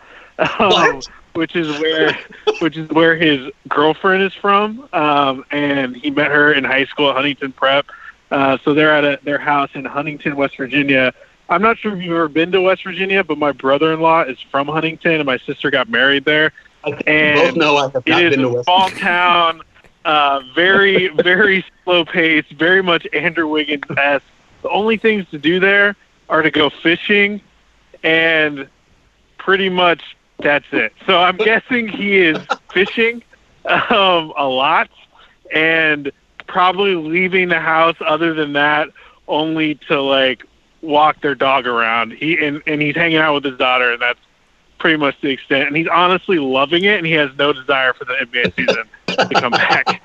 um, which is where which is where his girlfriend is from, um, and he met her in high school at Huntington Prep. Uh, so they're at a, their house in Huntington, West Virginia. I'm not sure if you've ever been to West Virginia, but my brother-in-law is from Huntington, and my sister got married there. And both know I have not it is been to a West small town, uh, very, [LAUGHS] very slow paced, very much Andrew Wiggins esque. The only things to do there are to go fishing, and pretty much that's it. So I'm guessing he is [LAUGHS] fishing um, a lot, and probably leaving the house. Other than that, only to like walk their dog around. He and, and he's hanging out with his daughter, and that's pretty much the extent. And he's honestly loving it, and he has no desire for the NBA [LAUGHS] season to come back.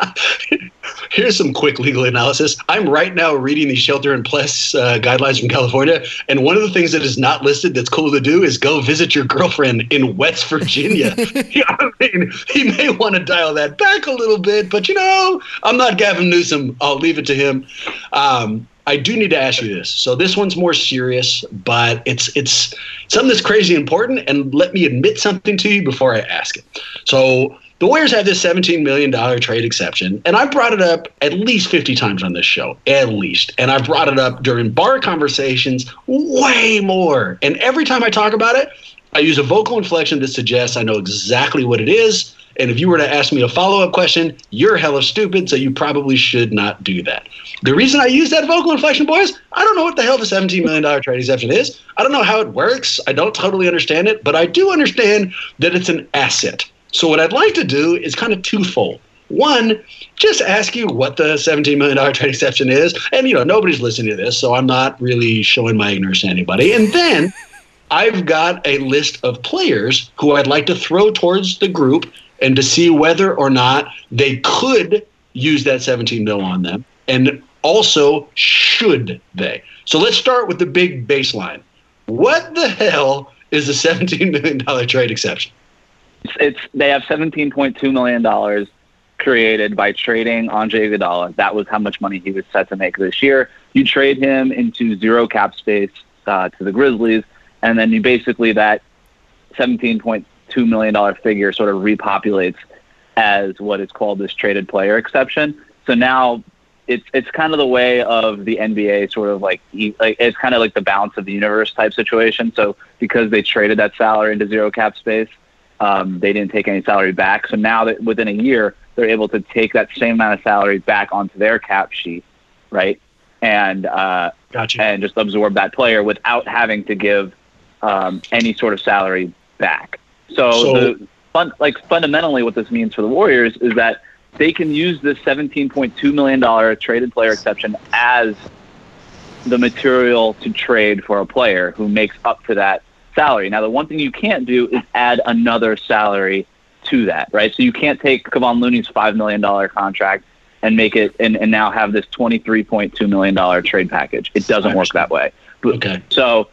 [LAUGHS] Here's some quick legal analysis. I'm right now reading the shelter in place uh, guidelines from California, and one of the things that is not listed that's cool to do is go visit your girlfriend in West Virginia. [LAUGHS] Yeah, I mean, he may want to dial that back a little bit, but you know, I'm not Gavin Newsom. I'll leave it to him. Um, I do need to ask you this. So this one's more serious, but it's it's something that's crazy important. And let me admit something to you before I ask it. So the Warriors have this $17 million trade exception, and I've brought it up at least 50 times on this show, at least. And I've brought it up during bar conversations way more. And every time I talk about it, I use a vocal inflection that suggests I know exactly what it is. And if you were to ask me a follow up question, you're hella stupid, so you probably should not do that. The reason I use that vocal inflection, boys, I don't know what the hell the $17 million trade exception is. I don't know how it works. I don't totally understand it, but I do understand that it's an asset. So what I'd like to do is kind of twofold. One, just ask you what the $17 million trade exception is. And, you know, nobody's listening to this, so I'm not really showing my ignorance to anybody. And then I've got a list of players who I'd like to throw towards the group and to see whether or not they could use that 17 mil on them. And also, should they? So let's start with the big baseline. What the hell is the $17 [LAUGHS] million trade exception? It's, it's they have seventeen point two million dollars created by trading Andre Iguodala. That was how much money he was set to make this year. You trade him into zero cap space uh, to the Grizzlies, and then you basically that seventeen point two million dollar figure sort of repopulates as what is called this traded player exception. So now it's it's kind of the way of the NBA sort of like, like it's kind of like the balance of the universe type situation. So because they traded that salary into zero cap space, um, they didn't take any salary back. So now that within a year they're able to take that same amount of salary back onto their cap sheet, right? And uh, gotcha. and just absorb that player without having to give um, any sort of salary back. So, So- the fun, like fundamentally, what this means for the Warriors is that they can use this $17.2 million traded player exception as the material to trade for a player who makes up to that salary. Now, the one thing you can't do is add another salary to that, right? So you can't take Kevon Looney's $5 million contract and make it and, and now have this $23.2 million trade package. It doesn't work that way. Okay. So,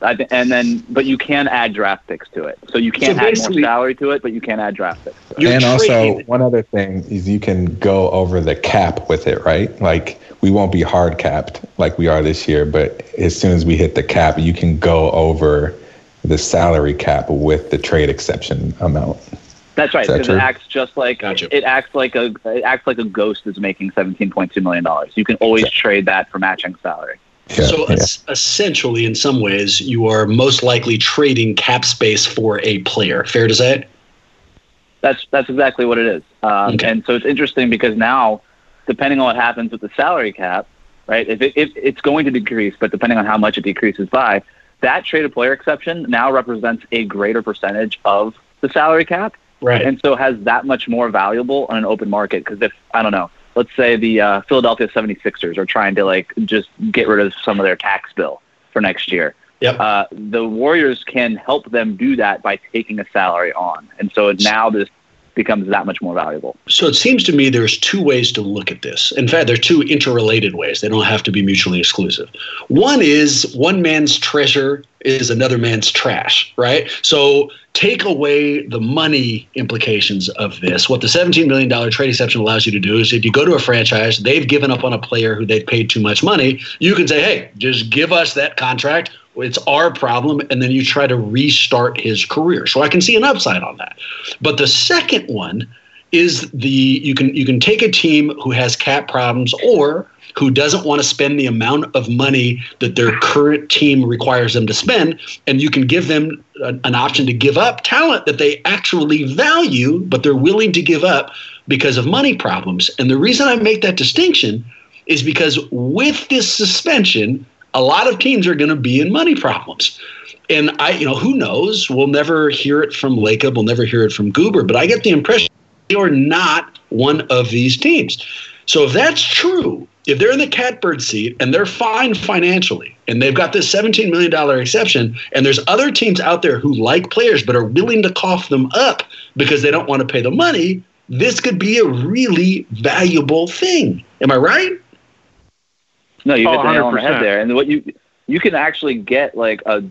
th- and then, but you can add draft picks to it. So you can't add more salary to it, but you can add draft picks. To it. And also, one other thing is you can go over the cap with it, right? Like we won't be hard capped like we are this year, but as soon as we hit the cap, you can go over the salary cap with the trade exception amount. That's right. That Because it acts just like Gotcha. it acts like a it acts like a ghost is making seventeen point two million dollars. You can always trade that for matching salary. Yeah, so yeah. es- essentially, in some ways, you are most likely trading cap space for a player. Fair to say? That's that's exactly what it is. Um, Okay. And so it's interesting because now, depending on what happens with the salary cap, right? If, it, if it's going to decrease, but depending on how much it decreases by, that traded player exception now represents a greater percentage of the salary cap. Right. and so has that much more valuable on an open market. Because if I don't know, let's say the uh, Philadelphia 76ers are trying to like just get rid of some of their tax bill for next year. Yep. Uh, the Warriors can help them do that by taking a salary on, and so now this becomes that much more valuable. So it seems to me there's two ways to look at this. In fact, there are two interrelated ways. They don't have to be mutually exclusive. One is one man's treasure is another man's trash, right? So take away the money implications of this. What the $17 million trade exception allows you to do is if you go to a franchise, they've given up on a player who they've paid too much money, you can say, hey, just give us that contract. It's our problem. And then you try to restart his career. So I can see an upside on that. But the second one is the you can you can take a team who has cap problems or who doesn't want to spend the amount of money that their current team requires them to spend and you can give them a- an option to give up talent that they actually value but they're willing to give up because of money problems and the reason I make that distinction is because with this suspension a lot of teams are going to be in money problems and I, you know, who knows? We'll never hear it from Lacob. We'll never hear it from Guber. But I get the impression you're not one of these teams. So if that's true, if they're in the catbird seat and they're fine financially, and they've got this $17 million exception, and there's other teams out there who like players but are willing to cough them up because they don't want to pay the money, this could be a really valuable thing. Am I right? No, you hit Oh, the nail on the head 100%. there. And what you you can actually get like a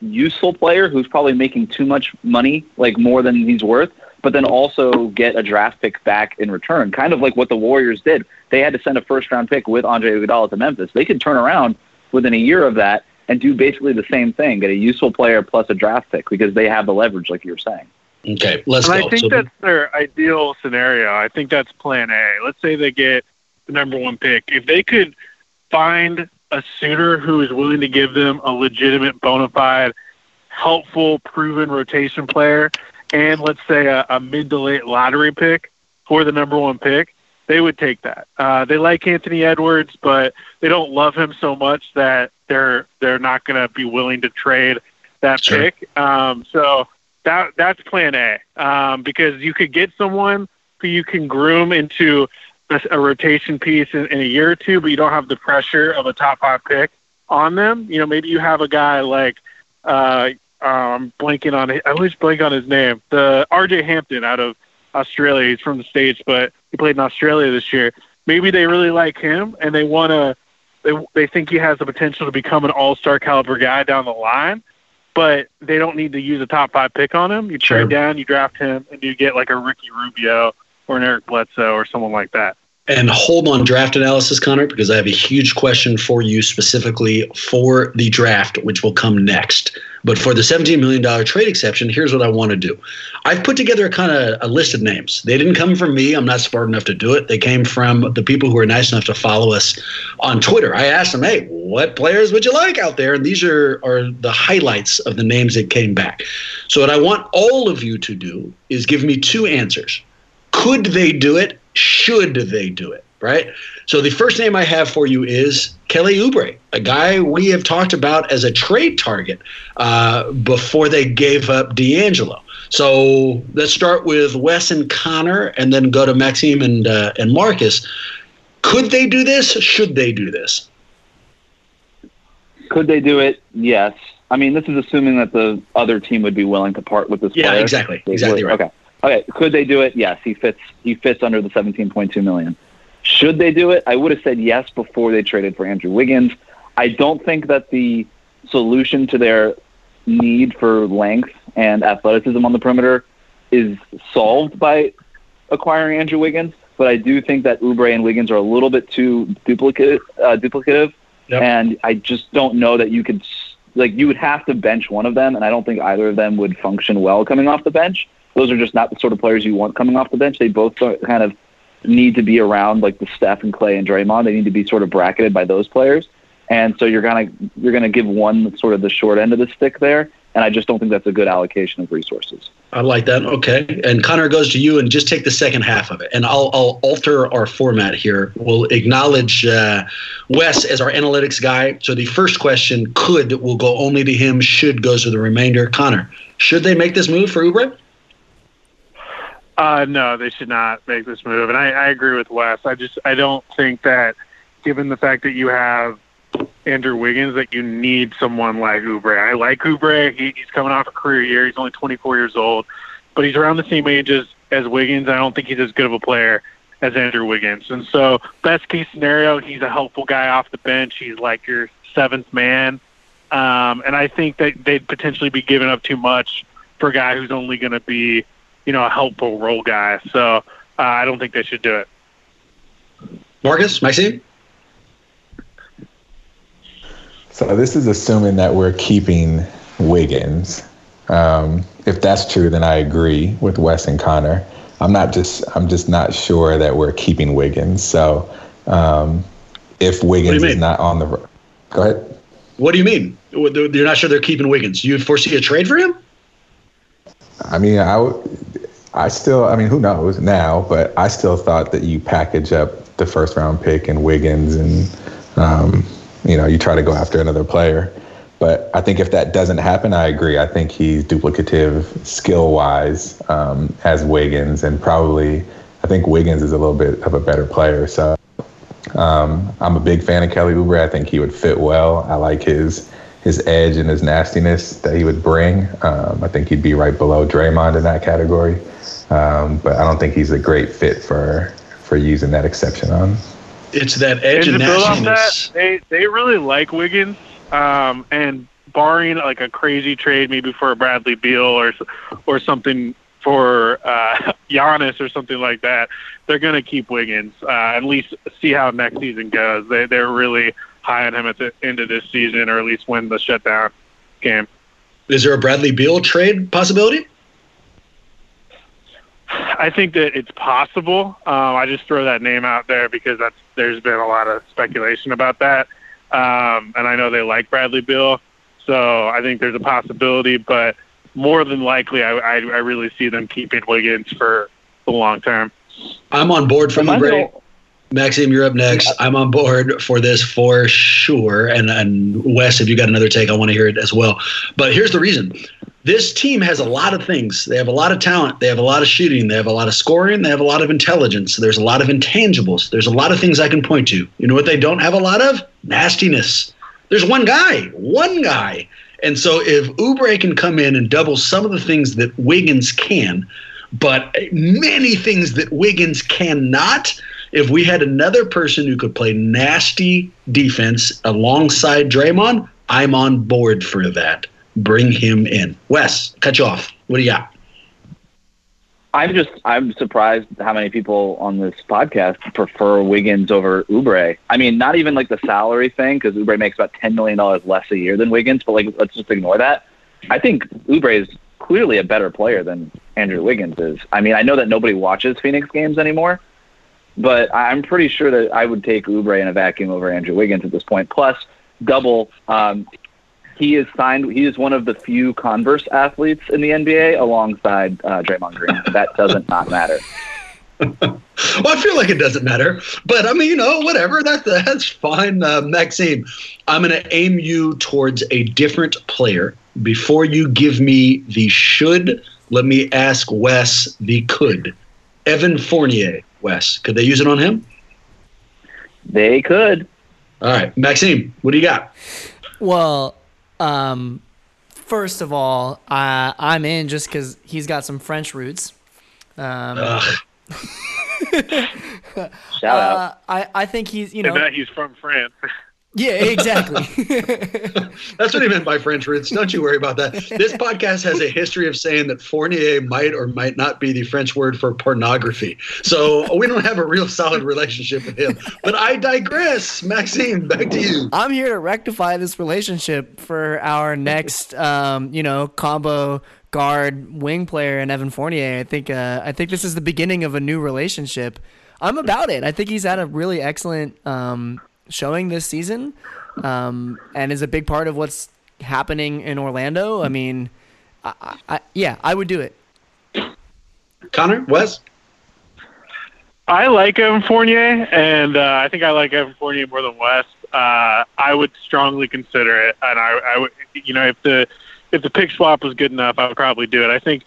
useful player who's probably making too much money, like more than he's worth, but then also get a draft pick back in return. Kind of like what the Warriors did. They had to send a first round pick with Andre Iguodala to Memphis. They could turn around within a year of that and do basically the same thing, get a useful player plus a draft pick because they have the leverage, like you were saying. Okay, let's and go. I think So- that's their ideal scenario. I think that's plan A. Let's say they get the number one pick. If they could find a suitor who is willing to give them a legitimate, bona fide, helpful, proven rotation player, and let's say a, a mid to late lottery pick for the number one pick, they would take that. Uh, they like Anthony Edwards, but they don't love him so much that they're they're not going to be willing to trade that Sure. pick. Um, so that that's plan A um, because you could get someone who you can groom into a, a rotation piece in, in a year or two, but you don't have the pressure of a top five pick on them. You know, maybe you have a guy like uh, um, blanking on I always blank on his name. The R.J. Hampton out of Australia. He's from the states, but he played in Australia this year. Maybe they really like him and they want to. They they think he has the potential to become an All Star caliber guy down the line, but they don't need to use a top five pick on him. You trade Sure. down, you draft him, and you get like a Ricky Rubio or an Eric Bledsoe or someone like that. And hold on draft analysis, Connor, because I have a huge question for you specifically for the draft, which will come next. But for the $17 million trade exception, here's what I want to do. I've put together a kind of a list of names. They didn't come from me. I'm not smart enough to do it. They came from the people who are nice enough to follow us on Twitter. I asked them, hey, what players would you like out there? And these are, are the highlights of the names that came back. So what I want all of you to do is give me two answers could they do it? Should they do it? Right. So the first name I have for you is Kelly Oubre, a guy we have talked about as a trade target uh, before they gave up D'Angelo. So let's start with Wes and Connor, and then go to Maxime and uh, and Marcus. Could they do this? Should they do this? Could they do it? Yes. I mean, this is assuming that the other team would be willing to part with this Yeah, player. exactly. They Exactly would. right. Okay. Okay. Could they do it? Yes. He fits. He fits under the 17.2 million. Should they do it? I would have said yes before they traded for Andrew Wiggins. I don't think that the solution to their need for length and athleticism on the perimeter is solved by acquiring Andrew Wiggins. But I do think that Oubre and Wiggins are a little bit too duplicative. Uh, duplicative, and I just don't know that you could s- like you would have to bench one of them, and I don't think either of them would function well coming off the bench. Those are just not the sort of players you want coming off the bench. They both kind of need to be around like the Steph and Klay and Draymond. They need to be sort of bracketed by those players, and so you're gonna you're gonna give one sort of the short end of the stick there, and I just don't think that's a good allocation of resources. I like that. Okay. And Connor goes to you and just take the second half of it. And I'll, I'll alter our format here. We'll acknowledge uh, Wes as our analytics guy. So the first question could will go only to him, should goes to the remainder. Connor, should they make this move for Oubre? Uh, no, they should not make this move, and I, I agree with Wes. I just I don't think that, given the fact that you have Andrew Wiggins, that you need someone like Oubre. I like Oubre. He, he's coming off a career year. He's only 24 years old, but he's around the same age as, as Wiggins. I don't think he's as good of a player as Andrew Wiggins. And so, best case scenario, he's a helpful guy off the bench. He's like your seventh man. Um, and I think that they'd potentially be giving up too much for a guy who's only going to be, you know, a helpful role guy. So uh, I don't think they should do it. Marcus, Maxime? So this is assuming that we're keeping Wiggins. Um, if that's true, then I agree with Wes and Connor. I'm not just I'm just not sure that we're keeping Wiggins. So um, if Wiggins is not on the go ahead. What do you mean? You're not sure they're keeping Wiggins. You foresee a trade for him? I mean, I would. I still. I mean, who knows now? But I still thought that you package up the first round pick and Wiggins, and um, you know, you try to go after another player. But I think if that doesn't happen, I agree. I think he's duplicative skill wise um, as Wiggins, and probably I think Wiggins is a little bit of a better player. So um, I'm a big fan of Kelly Oubre. I think he would fit well. I like his his edge and his nastiness that he would bring. Um, I think he'd be right below Draymond in that category. Um, but I don't think he's a great fit for for using that exception on. It's that edge and and build off that, they they really like Wiggins, um, and barring like a crazy trade, maybe for a Bradley Beal or or something for uh, [LAUGHS] Giannis or something like that, they're going to keep Wiggins uh, at least see how next season goes. They they're really high on him at the end of this season, or at least win the shutdown game. Is there a Bradley Beal trade possibility? I think that it's possible. Um, I just throw that name out there because that's there's been a lot of speculation about that, um, and I know they like Bradley Beal, so I think there's a possibility. But more than likely, I, I, I really see them keeping Wiggins for the long term. I'm on board for Am I Oubre. Maxime, you're up next. I'm on board for this for sure. And and Wes, if you got another take, I want to hear it as well. But here's the reason: This team has a lot of things. They have a lot of talent. They have a lot of shooting. They have a lot of scoring. They have a lot of intelligence. There's a lot of intangibles. There's a lot of things I can point to. You know what they don't have a lot of? Nastiness. There's one guy, one guy. And so if Oubre can come in and double some of the things that Wiggins can, but many things that Wiggins cannot, if we had another person who could play nasty defense alongside Draymond, I'm on board for that. Bring him in. Wes, cut you off. What do you got? I'm just I'm surprised how many people on this podcast prefer Wiggins over Oubre. I mean, not even like the salary thing because Oubre makes about ten million dollars less a year than Wiggins. But like, let's just ignore that. I think Oubre is clearly a better player than Andrew Wiggins is. I mean, I know that nobody watches Phoenix games anymore, but I'm pretty sure that I would take Oubre in a vacuum over Andrew Wiggins at this point. Plus, double. Um, he is signed. He is one of the few Converse athletes in the NBA, alongside uh, Draymond Green. That doesn't not matter. [LAUGHS] well, I feel like it doesn't matter, but I mean, you know, whatever. That that's fine, uh, Maxime. I'm going to aim you towards a different player. Before you give me the should, let me ask Wes the could. Evan Fournier, Wes, could they use it on him? They could. All right, Maxime, what do you got? Well, um, first of all, uh, I'm in just because he's got some French roots. Um, [LAUGHS] Shout out. uh, I, I think he's, you And know, that he's from France. [LAUGHS] yeah, [LAUGHS] exactly. That's what he meant by French roots. Don't you worry about that. This podcast has a history of saying that Fournier might or might not be the French word for pornography. So we don't have a real solid relationship with him. But I digress. Maxime, back to you. I'm here to rectify this relationship for our next, um, you know, combo guard wing player and Evan Fournier. I think, uh, I think this is the beginning of a new relationship. I'm about it. I think he's had a really excellent um, showing this season, um, and is a big part of what's happening in Orlando. I mean, I, I, I, yeah, I would do it. Connor, Wes? I like Evan Fournier, and uh, I think I like Evan Fournier more than Wes. Uh, I would strongly consider it, and I, I would, you know, if the if the pick swap was good enough, I would probably do it. I think,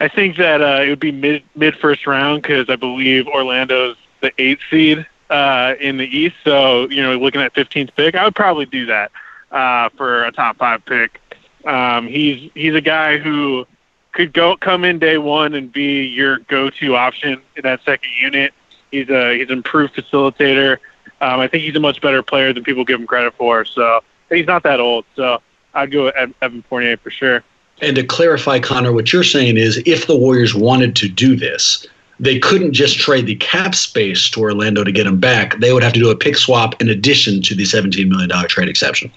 I think that uh, it would be mid mid first round because I believe Orlando's the eighth seed uh, in the East. So you know, looking at 15th pick, I would probably do that uh, for a top five pick. Um, he's he's a guy who could go come in day one and be your go-to option in that second unit. He's a he's an improved facilitator. Um, I think he's a much better player than people give him credit for. So he's not that old. So I'd go Evan Fournier for sure. And to clarify, Connor, what you're saying is if the Warriors wanted to do this, they couldn't just trade the cap space to Orlando to get him back. They would have to do a pick swap in addition to the $17 million trade exception.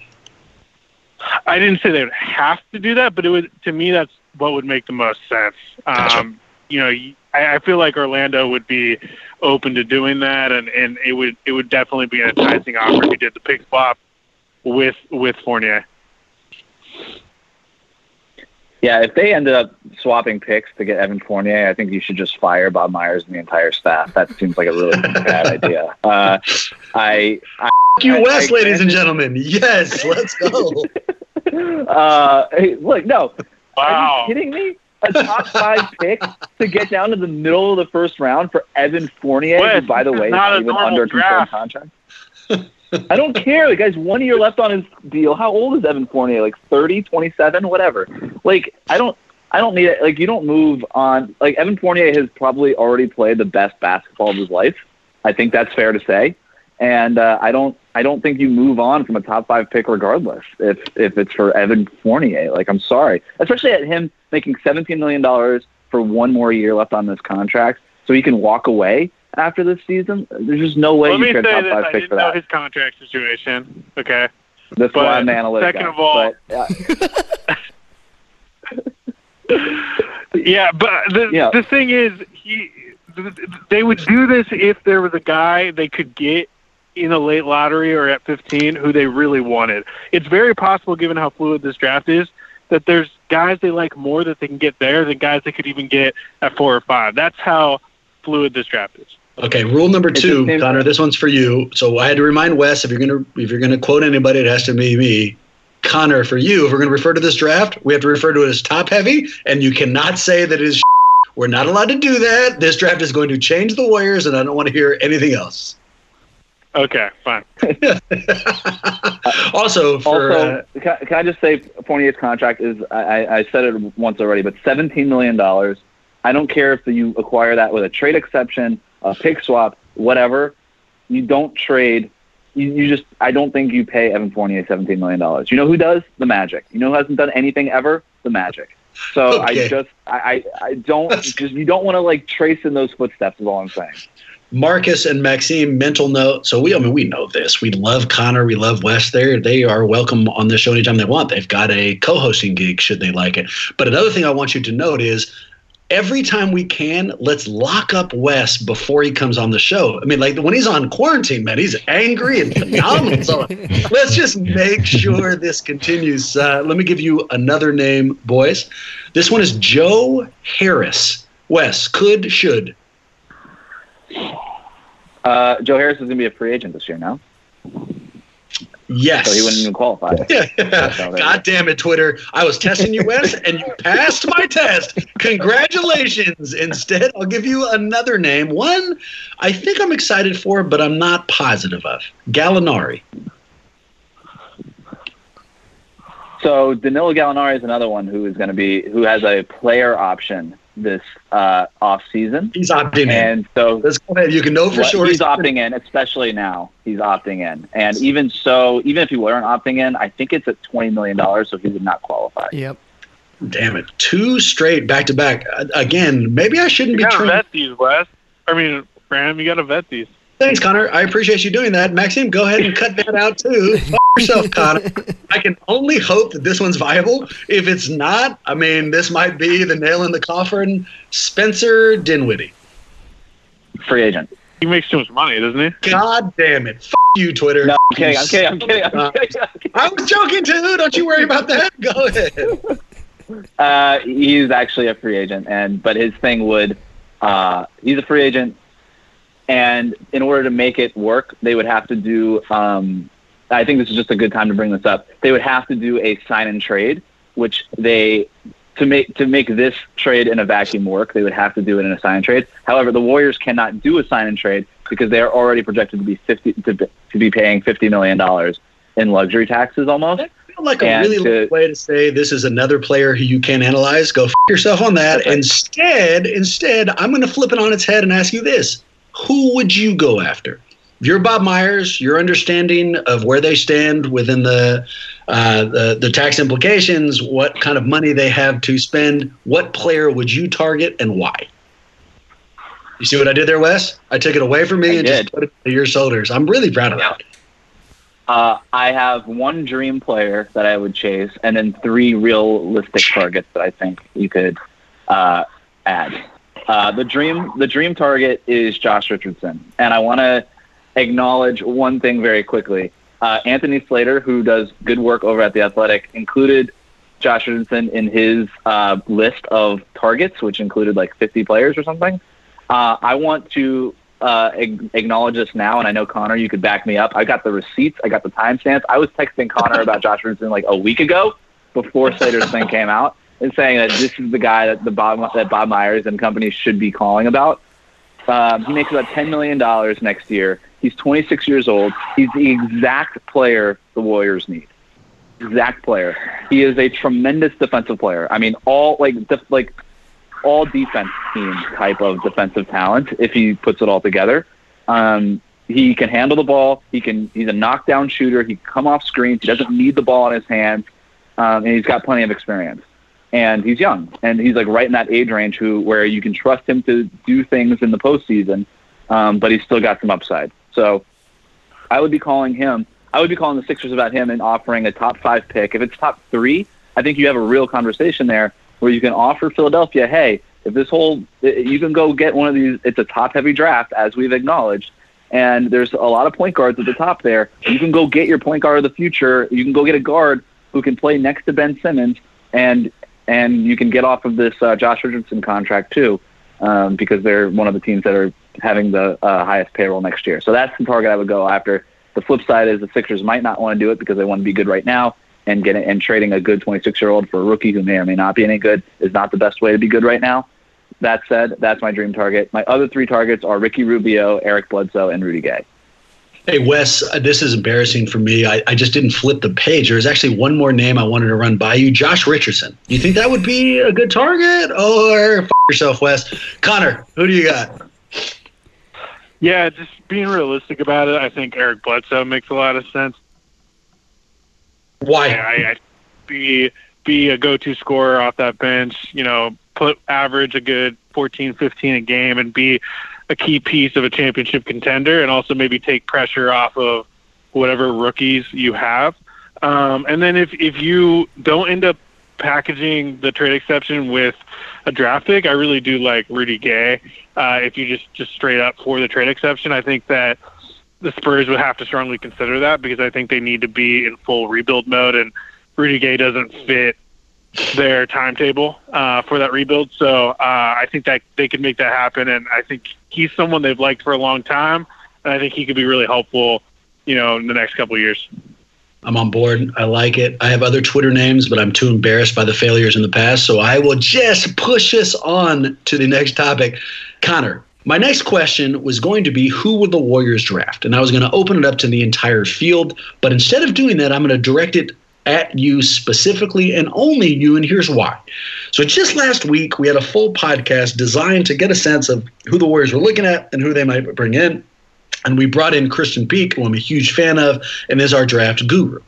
I didn't say they would have to do that, but it would to me that's what would make the most sense. Gotcha. Um, you know, I feel like Orlando would be open to doing that, and, and it would it would definitely be an enticing offer if you did the pick swap with with Fournier. Yeah, if they ended up swapping picks to get Evan Fournier, I think you should just fire Bob Myers and the entire staff. That seems like a really [LAUGHS] bad idea. Uh, I, I Thank you, I- Wes, I ladies and gentlemen. Yes, let's go. [LAUGHS] Uh, hey, look, no. Wow. Are you kidding me? A top five pick to get down to the middle of the first round for Evan Fournier, Wes, who, by the this is way, is not not even under a confirmed draft. contract. [LAUGHS] I don't care. The guy's one year left on his deal. How old is Evan Fournier? Like 30, 27, whatever. Like, I don't. I don't need it. Like, you don't move on. Like, Evan Fournier has probably already played the best basketball of his life. I think that's fair to say. And uh, I don't. I don't think you move on from a top five pick regardless. If if it's for Evan Fournier, like I'm sorry, especially at him making 17 million dollars for one more year left on this contract, so he can walk away after this season. There's just no way Let you trade say top this: five I pick didn't for know that. his contract situation. Okay. That's but why I'm an analytic. second guy. of all- But, uh, [LAUGHS] Yeah, but the Yeah. the thing is, he they would do this if there was a guy they could get in a late lottery or at 15 who they really wanted. It's very possible, given how fluid this draft is, that there's guys they like more that they can get there than guys they could even get at four or five. That's how fluid this draft is. Okay, rule number two, Connor. This one's for you. So I had to remind Wes if you're gonna if you're gonna quote anybody, it has to be me. Connor, for you, if we're going to refer to this draft, we have to refer to it as top heavy, and you cannot say that it is. [LAUGHS] We're not allowed to do that. This draft is going to change the Warriors, and I don't want to hear anything else. Okay, fine. [LAUGHS] also, for also, uh, can, can I just say Fournier's contract is I, I- I said it once already, but seventeen million dollars. I don't care if you acquire that with a trade exception, a pick swap, whatever. You don't trade. You, you just I don't think you pay Evan Fournier seventeen million dollars. You know who does? The Magic. You know who hasn't done anything ever? The Magic. So Okay. I just I, I, I don't just you don't want to like trace in those footsteps. Is all I'm saying. Marcus and Maxime, mental note. So we, I mean, we know this. We love Connor. We love Wes. There, they are welcome on the show anytime they want. They've got a co-hosting gig should they like it. But another thing I want you to note is. Every time we can, let's lock up Wes before he comes on the show. I mean, like when he's on quarantine, man, he's angry and phenomenal. So let's just make sure this continues. Uh, let me give you another name, boys. This one is Joe Harris. Wes, could, should. Uh, Joe Harris is going to be a free agent this year now, Yes. so he wouldn't even qualify. Yeah. [LAUGHS] God damn it, Twitter. I was testing you, Wes, and you passed my test. Congratulations. Instead, I'll give you another name. One I think I'm excited for, but I'm not positive of. Gallinari. So Danilo Gallinari is another one who is going to be who has a player option this uh, off season. He's opting in. and so Let's go ahead. You can know for What- sure he's opting in, especially now. He's opting in, and even so, even if he weren't opting in, I think it's at twenty million dollars, so he would not qualify. Yep. Damn it. Two straight back to back. Uh, Again, maybe I shouldn't You be gotta vet these, Wes. I mean, Graham, you gotta vet these. Thanks, Connor. I appreciate you doing that. Maxime, go ahead and cut that out too. [LAUGHS] F- yourself, Connor. [LAUGHS] I can only hope that this one's viable. If it's not, I mean, this might be the nail in the coffin. Spencer Dinwiddie. Free agent. He makes too much money, doesn't he? God damn it. F- you, Twitter. No, I'm kidding. I'm kidding. I'm kidding. I'm kidding. I was joking too. Don't you worry about that. Go ahead. Uh, he's actually a free agent, and but his thing would, uh, he's a free agent, and in order to make it work, they would have to do. Um, I think this is just a good time to bring this up. They would have to do a sign and trade, which they to make to make this trade in a vacuum work, they would have to do it in a sign and trade. However, the Warriors cannot do a sign and trade because they are already projected to be fifty to, be- to be paying fifty million dollars in luxury taxes almost. feel like a really to- way to say this is another player who you can't analyze. Go f- yourself on that. Right. Instead, instead, I'm going to flip it on its head and ask you this: Who would you go after? If you're Bob Myers, your understanding of where they stand within the, uh, the the tax implications, what kind of money they have to spend, what player would you target and why? You see what I did there, Wes? I took it away from me I and did. just put it to your shoulders. I'm really proud of that. Uh, I have one dream player that I would chase, and then three realistic targets that I think you could uh, add. Uh, the dream, the dream target is Josh Richardson, and I want to acknowledge one thing very quickly. Uh, Anthony Slater, who does good work over at the Athletic, included Josh Richardson in his uh, list of targets, which included like 50 players or something. Uh, I want to uh, ag- acknowledge this now, and I know Connor, you could back me up. I got the receipts, I got the timestamps. I was texting Connor about Josh Richardson like a week ago before Slater's thing came out, and saying that this is the guy that the Bob that Bob Myers and company should be calling about. Um, he makes about ten million dollars next year. He's 26 years old. He's the exact player the Warriors need. Exact player. He is a tremendous defensive player. I mean, all like def- like all defense team type of defensive talent if he puts it all together. Um, he can handle the ball. He can. He's a knockdown shooter. He can come off screens. He doesn't need the ball in his hands, um, and he's got plenty of experience. And he's young, and he's like right in that age range who where you can trust him to do things in the postseason, um, but he's still got some upside. So I would be calling him. I would be calling the Sixers about him and offering a top five pick. If it's top three, I think you have a real conversation there where you can offer Philadelphia, hey, if this whole, you can go get one of these. It's a top heavy draft, as we've acknowledged, and there's a lot of point guards at the top there. You can go get your point guard of the future. You can go get a guard who can play next to Ben Simmons, and and you can get off of this uh, Josh Richardson contract too, um, because they're one of the teams that are having the uh, highest payroll next year. So that's the target I would go after. The flip side is the Sixers might not want to do it because they want to be good right now, and getting and trading a good 26 year old for a rookie who may or may not be any good is not the best way to be good right now. That said, that's my dream target. My other three targets are Ricky Rubio, Eric Bledsoe, and Rudy Gay. Hey, Wes, uh, this is embarrassing for me. I, I just didn't flip the page. There's actually one more name I wanted to run by you Josh Richardson. You think that would be a good target? Or f- yourself, Wes? Connor, who do you got? Yeah, just being realistic about it, I think Eric Bledsoe makes a lot of sense. Why? I, I be be a go-to scorer off that bench. You know, put average a good 14, 15 a game, and be a key piece of a championship contender, and also maybe take pressure off of whatever rookies you have. Um, and then if if you don't end up packaging the trade exception with a draft pick, I really do like Rudy Gay. Uh, if you just just straight up for the trade exception, I think that the Spurs would have to strongly consider that because I think they need to be in full rebuild mode, and Rudy Gay doesn't fit their timetable uh, for that rebuild. So uh, I think that they could make that happen, and I think he's someone they've liked for a long time, and I think he could be really helpful, you know, in the next couple years. I'm on board. I like it. I have other Twitter names, but I'm too embarrassed by the failures in the past. So I will just push us on to the next topic. Connor, my next question was going to be who would the Warriors draft? And I was going to open it up to the entire field. But instead of doing that, I'm going to direct it at you specifically and only you. And here's why. So just last week, we had a full podcast designed to get a sense of who the Warriors were looking at and who they might bring in. And we brought in Christian Peak, who I'm a huge fan of, and is our draft guru.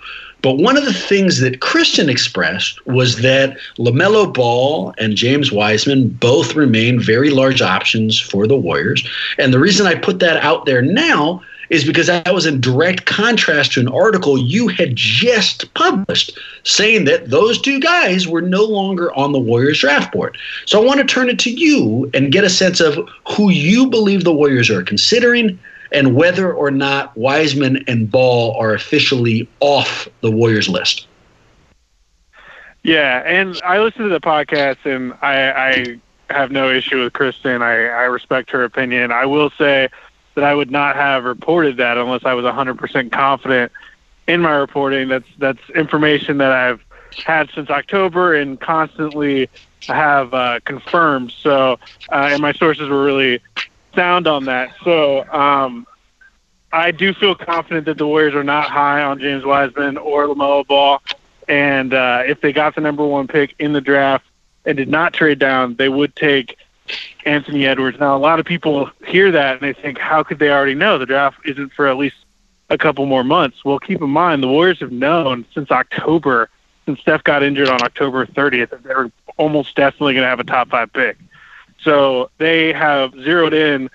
But one of the things that Christian expressed was that LaMelo Ball and James Wiseman both remain very large options for the Warriors. And the reason I put that out there now is because that was in direct contrast to an article you had just published saying that those two guys were no longer on the Warriors draft board. So I want to turn it to you and get a sense of who you believe the Warriors are considering and whether or not Wiseman and Ball are officially off the Warriors list. Yeah, and I listened to the podcast, and I, I have no issue with Kristen. I, I respect her opinion. I will say that I would not have reported that unless I was 100% confident in my reporting. That's that's information that I've had since October and constantly have uh, confirmed. So, uh, and my sources were really sound on that. So, um, I do feel confident that the Warriors are not high on James Wiseman or LaMelo Ball. And uh, if they got the number one pick in the draft and did not trade down, they would take Anthony Edwards. Now, a lot of people hear that and they think, how could they already know? The draft isn't for at least a couple more months. Well, keep in mind, the Warriors have known since October, since Steph got injured on October 30th, that they're almost definitely going to have a top five pick. So they have zeroed in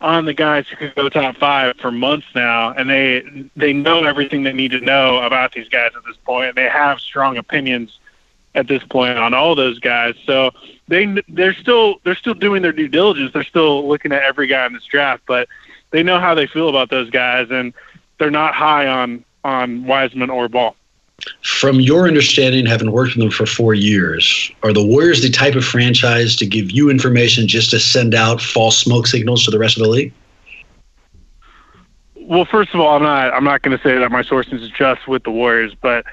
on the guys who could go top five for months now, and they they know everything they need to know about these guys at this point, point. they have strong opinions at this point on all those guys. So they they're still they're still doing their due diligence. They're still looking at every guy in this draft, but they know how they feel about those guys, and they're not high on on Wiseman or Ball. From your understanding, having worked with them for four years, are the Warriors the type of franchise to give you information just to send out false smoke signals to the rest of the league? Well, first of all, I'm not I'm not going to say that my sources is just with the Warriors, but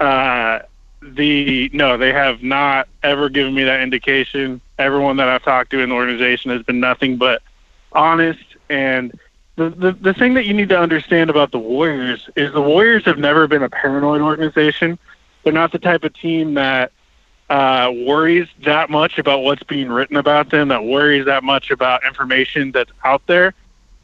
uh, the no, they have not ever given me that indication. Everyone that I've talked to in the organization has been nothing but honest. And the, the the thing that you need to understand about the Warriors is the Warriors have never been a paranoid organization. They're not the type of team that uh, worries that much about what's being written about them, that worries that much about information that's out there.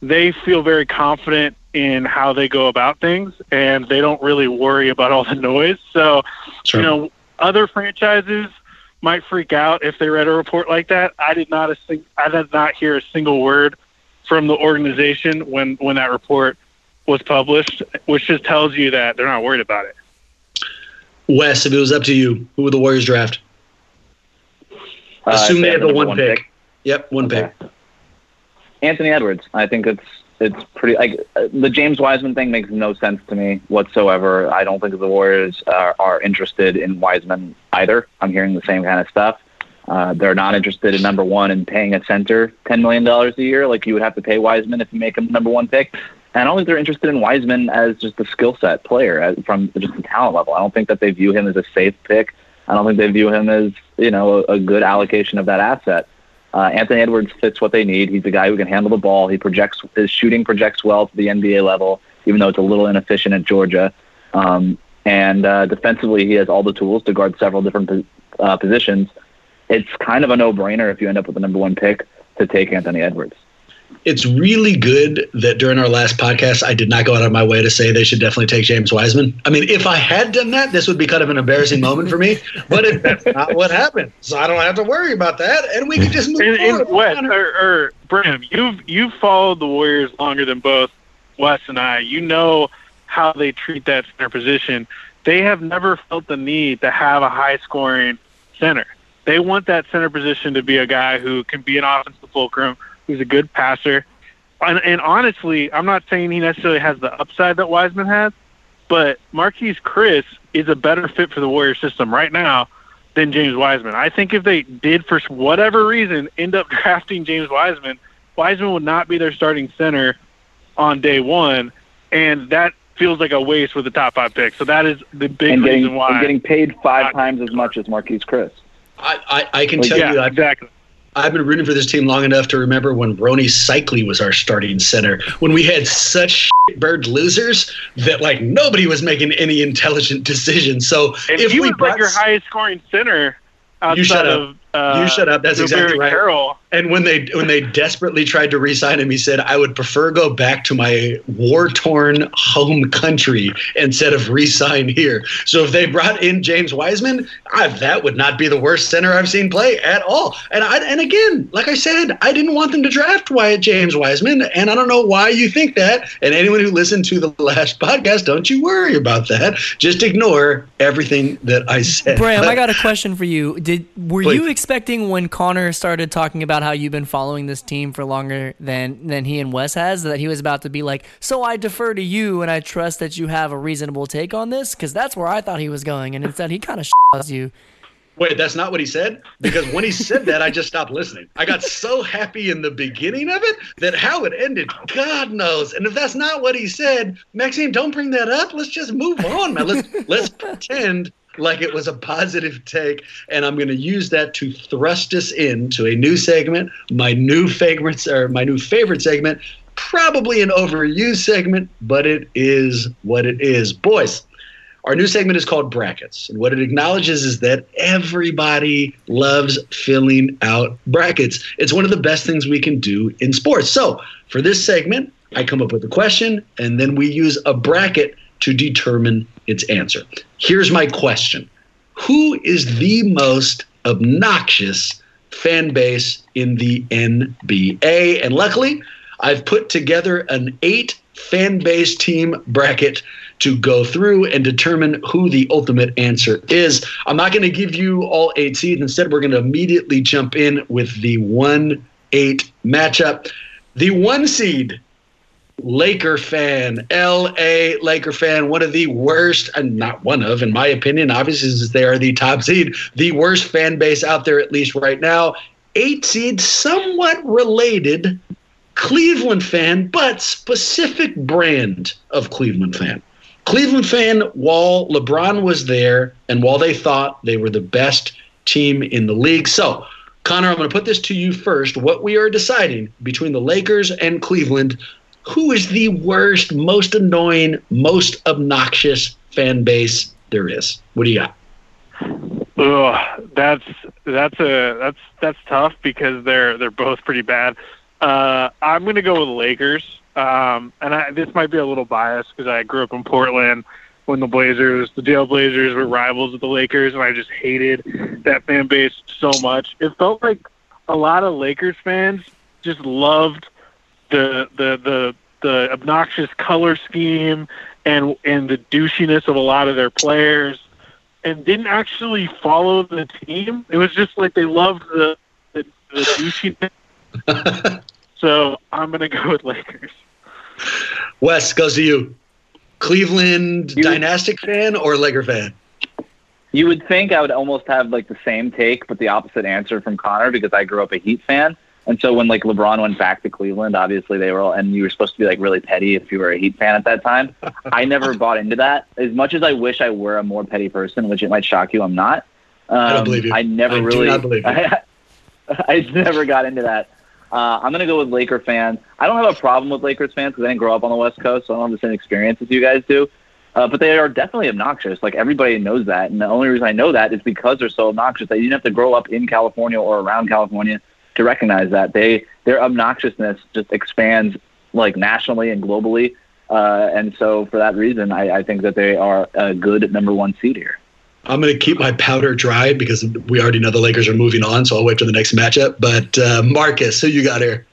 They feel very confident in how they go about things, and they don't really worry about all the noise. So, Sure. you know, other franchises might freak out if they read a report like that. I did not a sing- I did not hear a single word from the organization when when that report was published, which just tells you that they're not worried about it. Wes, if it was up to you, who would the Warriors draft? Uh, Assume they they have have the the one, one pick. pick. Yep, one pick. Anthony Edwards. I think it's it's pretty like uh, the James Wiseman thing makes no sense to me whatsoever. I don't think the Warriors are, are interested in Wiseman either. I'm hearing the same kind of stuff. Uh, they're not interested in number one in paying a center ten million dollars a year, like you would have to pay Wiseman if you make him number one pick. and I don't think they're interested in Wiseman as just a skill set player as, from just the talent level. I don't think that they view him as a safe pick. I don't think they view him as you know a, a good allocation of that asset. Uh, Anthony Edwards fits what they need. He's a guy who can handle the ball. He projects his shooting projects well to the NBA level, even though it's a little inefficient at Georgia. Um, and uh, defensively, he has all the tools to guard several different uh, positions. It's kind of a no-brainer if you end up with the number one pick to take Anthony Edwards it's really good that during our last podcast, I did not go out of my way to say they should definitely take James Wiseman. I mean, if I had done that, this would be kind of an embarrassing moment for me. But it, that's not what happened, so I don't have to worry about that, and we can just move and, forward. And Wes or, or Bram, you've you've followed the Warriors longer than both Wes and I. You know how they treat that center position. They have never felt the need to have a high scoring center. They want that center position to be a guy who can be an offensive fulcrum He's a good passer. And, and honestly, I'm not saying he necessarily has the upside that Wiseman has, but Marquese Chriss is a better fit for the Warrior system right now than James Wiseman. I think if they did, for whatever reason, end up [LAUGHS] drafting James Wiseman, Wiseman would not be their starting center on day one, and that feels like a waste with the top five pick. So that is the big and getting, reason why. And getting paid five times as much as Marquese Chriss. I, I, I can Like, tell yeah, you, I, exactly. I've been rooting for this team long enough to remember when Rony Seikaly was our starting center. When we had such bird losers that like nobody was making any intelligent decisions. So And if he we was brought like your highest scoring center outside You shut up. of uh, you shut up. That's Gobert exactly right. Carroll. And when they when they desperately tried to re-sign him, he said, "I would prefer go back to my war-torn home country instead of re-sign here." So if they brought in James Wiseman, I, that would not be the worst center I've seen play at all. And I and again, like I said, I didn't want them to draft Wyatt James Wiseman, and I don't know why you think that. And anyone who listened to the last [LAUGHS] podcast, don't you worry about that. Just ignore everything that I said. Bram, But- I got a question for you. Did were Please. you expecting when Connor started talking about how you've been following this team for longer than than he and Wes has that he was about to be like, "So I defer to you and I trust that you have a reasonable take on this?" Cuz that's where I thought he was going and instead he kind of [LAUGHS] you. Wait, that's not what he said? Because when he said that, I just stopped listening. I got so happy in the beginning of it that how it ended, God knows. And if that's not what he said, Maxime, don't bring that up. Let's just move on, man. Let's let's pretend like it was a positive take. And I'm gonna use that to thrust us into a new segment, my new favorites or my new favorite segment, probably an overused segment, but it is what it is. Boys, our new segment is called Brackets. And what it acknowledges is that everybody loves filling out brackets. It's one of the best things we can do in sports. So, for this segment, I come up with a question and then we use a bracket to determine its answer. Here's my question Who is the most obnoxious fan base in the NBA? And luckily, I've put together an eight fan base team bracket to go through and determine who the ultimate answer is. I'm not going to give you all eight seeds. Instead, we're going to immediately jump in with the 1 8 matchup. The one seed, Laker fan, LA Laker fan, one of the worst, and not one of, in my opinion, obviously, since they are the top seed, the worst fan base out there, at least right now. Eight seed, somewhat related Cleveland fan, but specific brand of Cleveland fan. Cleveland fan, while LeBron was there and while they thought they were the best team in the league. So, Connor, I'm going to put this to you first. What we are deciding between the Lakers and Cleveland, who is the worst, most annoying, most obnoxious fan base there is? What do you got? Ugh, that's that's a that's that's tough because they're they're both pretty bad. Uh, I'm gonna go with the Lakers, um, and I, this might be a little biased because I grew up in Portland when the Blazers, the Jail Blazers, were rivals with the Lakers, and I just hated that fan base so much. It felt like a lot of Lakers fans just loved the the the the obnoxious color scheme and and the douchiness of a lot of their players and didn't actually follow the team. It was just like they loved the the, the douchiness. [LAUGHS] so I'm gonna go with Lakers. Wes goes to you. Cleveland dynastic fan or Laker fan? You would think I would almost have like the same take, but the opposite answer from Connor because I grew up a Heat fan. And so when like LeBron went back to Cleveland, obviously they were all, and you were supposed to be like really petty if you were a Heat fan at that time. I never [LAUGHS] bought into that. As much as I wish I were a more petty person, which it might shock you, I'm not. Um, I don't believe you. I never I do really. not believe you. I, [LAUGHS] I never got into that. Uh, I'm gonna go with Laker fans. I don't have a problem with Lakers fans because I didn't grow up on the West Coast, so I don't have the same experience as you guys do. Uh, but they are definitely obnoxious. Like everybody knows that, and the only reason I know that is because they're so obnoxious that you didn't have to grow up in California or around California to recognize that they their obnoxiousness just expands like nationally and globally. Uh, and so for that reason, I, I think that they are a good number one seed here. I'm going to keep my powder dry because we already know the Lakers are moving on, so I'll wait for the next matchup. But uh, Marcus, who you got here?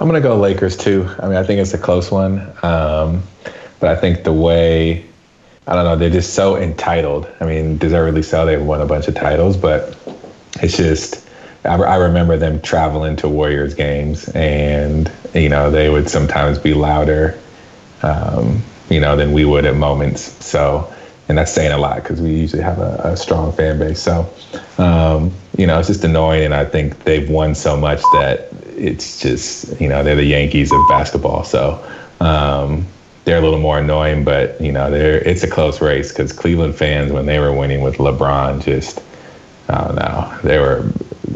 I'm gonna go Lakers too. I mean, I think it's a close one, um, but I think the way I don't know, they're just so entitled. I mean, deservedly so. They've won a bunch of titles, but it's just I, remember them traveling to Warriors games, and you know they would sometimes be louder, um, you know, than we would at moments. So. And that's saying a lot because we usually have a, a strong fan base. So, um, you know, it's just annoying. And I think they've won so much that it's just you know they're the Yankees of basketball, so um, they're a little more annoying. But you know they're it's a close race because Cleveland fans when they were winning with LeBron just I don't know they were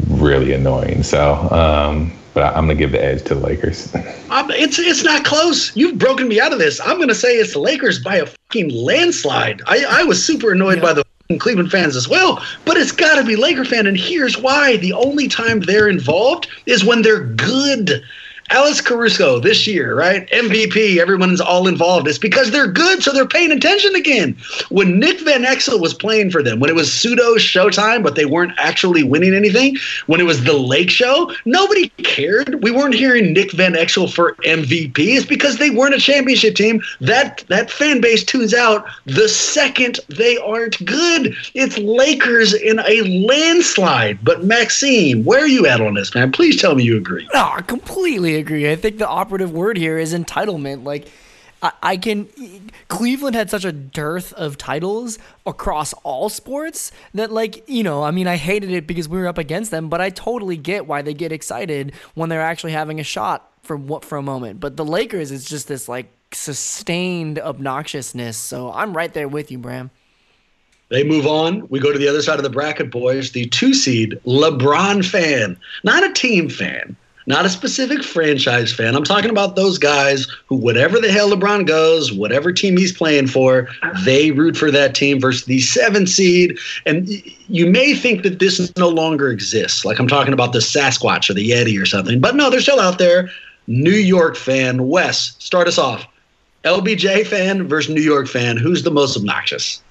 really annoying. So. Um, but I'm gonna give the edge to the Lakers. [LAUGHS] Um, it's it's not close. You've broken me out of this. I'm gonna say it's the Lakers by a fucking landslide. I, I was super annoyed by the Cleveland fans as well, but it's got to be Laker fan, and here's why: the only time they're involved is when they're good. Alex Caruso this year, right? MVP, everyone's all involved. It's because they're good, so they're paying attention again. When Nick Van Exel was playing for them, when it was pseudo showtime, but they weren't actually winning anything, when it was the Lake Show, nobody cared. We weren't hearing Nick Van Exel for MVP. It's because they weren't a championship team. That that fan base tunes out the second they aren't good. It's Lakers in a landslide. But Maxime, where are you at on this, man? Please tell me you agree. No, I agree. I think the operative word here is entitlement. Like, I, I can. Cleveland had such a dearth of titles across all sports that, like, you know, I mean, I hated it because we were up against them, but I totally get why they get excited when they're actually having a shot for what for a moment. But the Lakers is just this like sustained obnoxiousness. So I'm right there with you, Bram. They move on. We go to the other side of the bracket, boys. The two seed, LeBron fan, not a team fan, not a specific franchise fan. I'm talking about those guys who, whatever the hell LeBron goes, whatever team he's playing for, they root for that team versus the seven seed. And you may think that this no longer exists. Like I'm talking about the Sasquatch or the Yeti or something, but no, they're still out there. New York fan, Wes, start us off. LBJ fan versus New York fan. Who's the most obnoxious?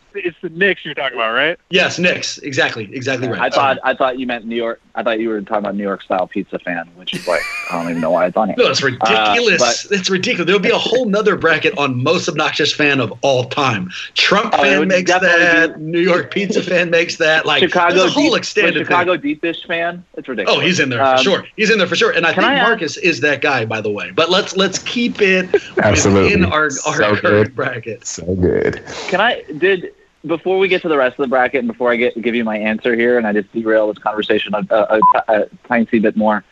It's the Knicks you're talking about, right? Yes, Knicks. Exactly. Exactly right. I thought I thought you meant New York. I thought you were talking about New York style pizza fan, which is like I don't even know why it's on here. No, it's ridiculous. Uh, but- it's ridiculous. There'll be a whole nother bracket on most obnoxious fan of all time. Trump Oh, fan would makes definitely that. New York pizza fan makes that. Like Chicago a whole deep, extended Chicago thing. deep dish fan. It's ridiculous. Oh, he's in there Um, for sure. He's in there for sure. And I think I ask- Marcus is that guy, by the way. But let's let's keep it Absolutely. in our, our So current good. bracket. So good. Can I did before we get to the rest of the bracket and before I get give you my answer here and I just derail this conversation a, a, a, a tiny bit more?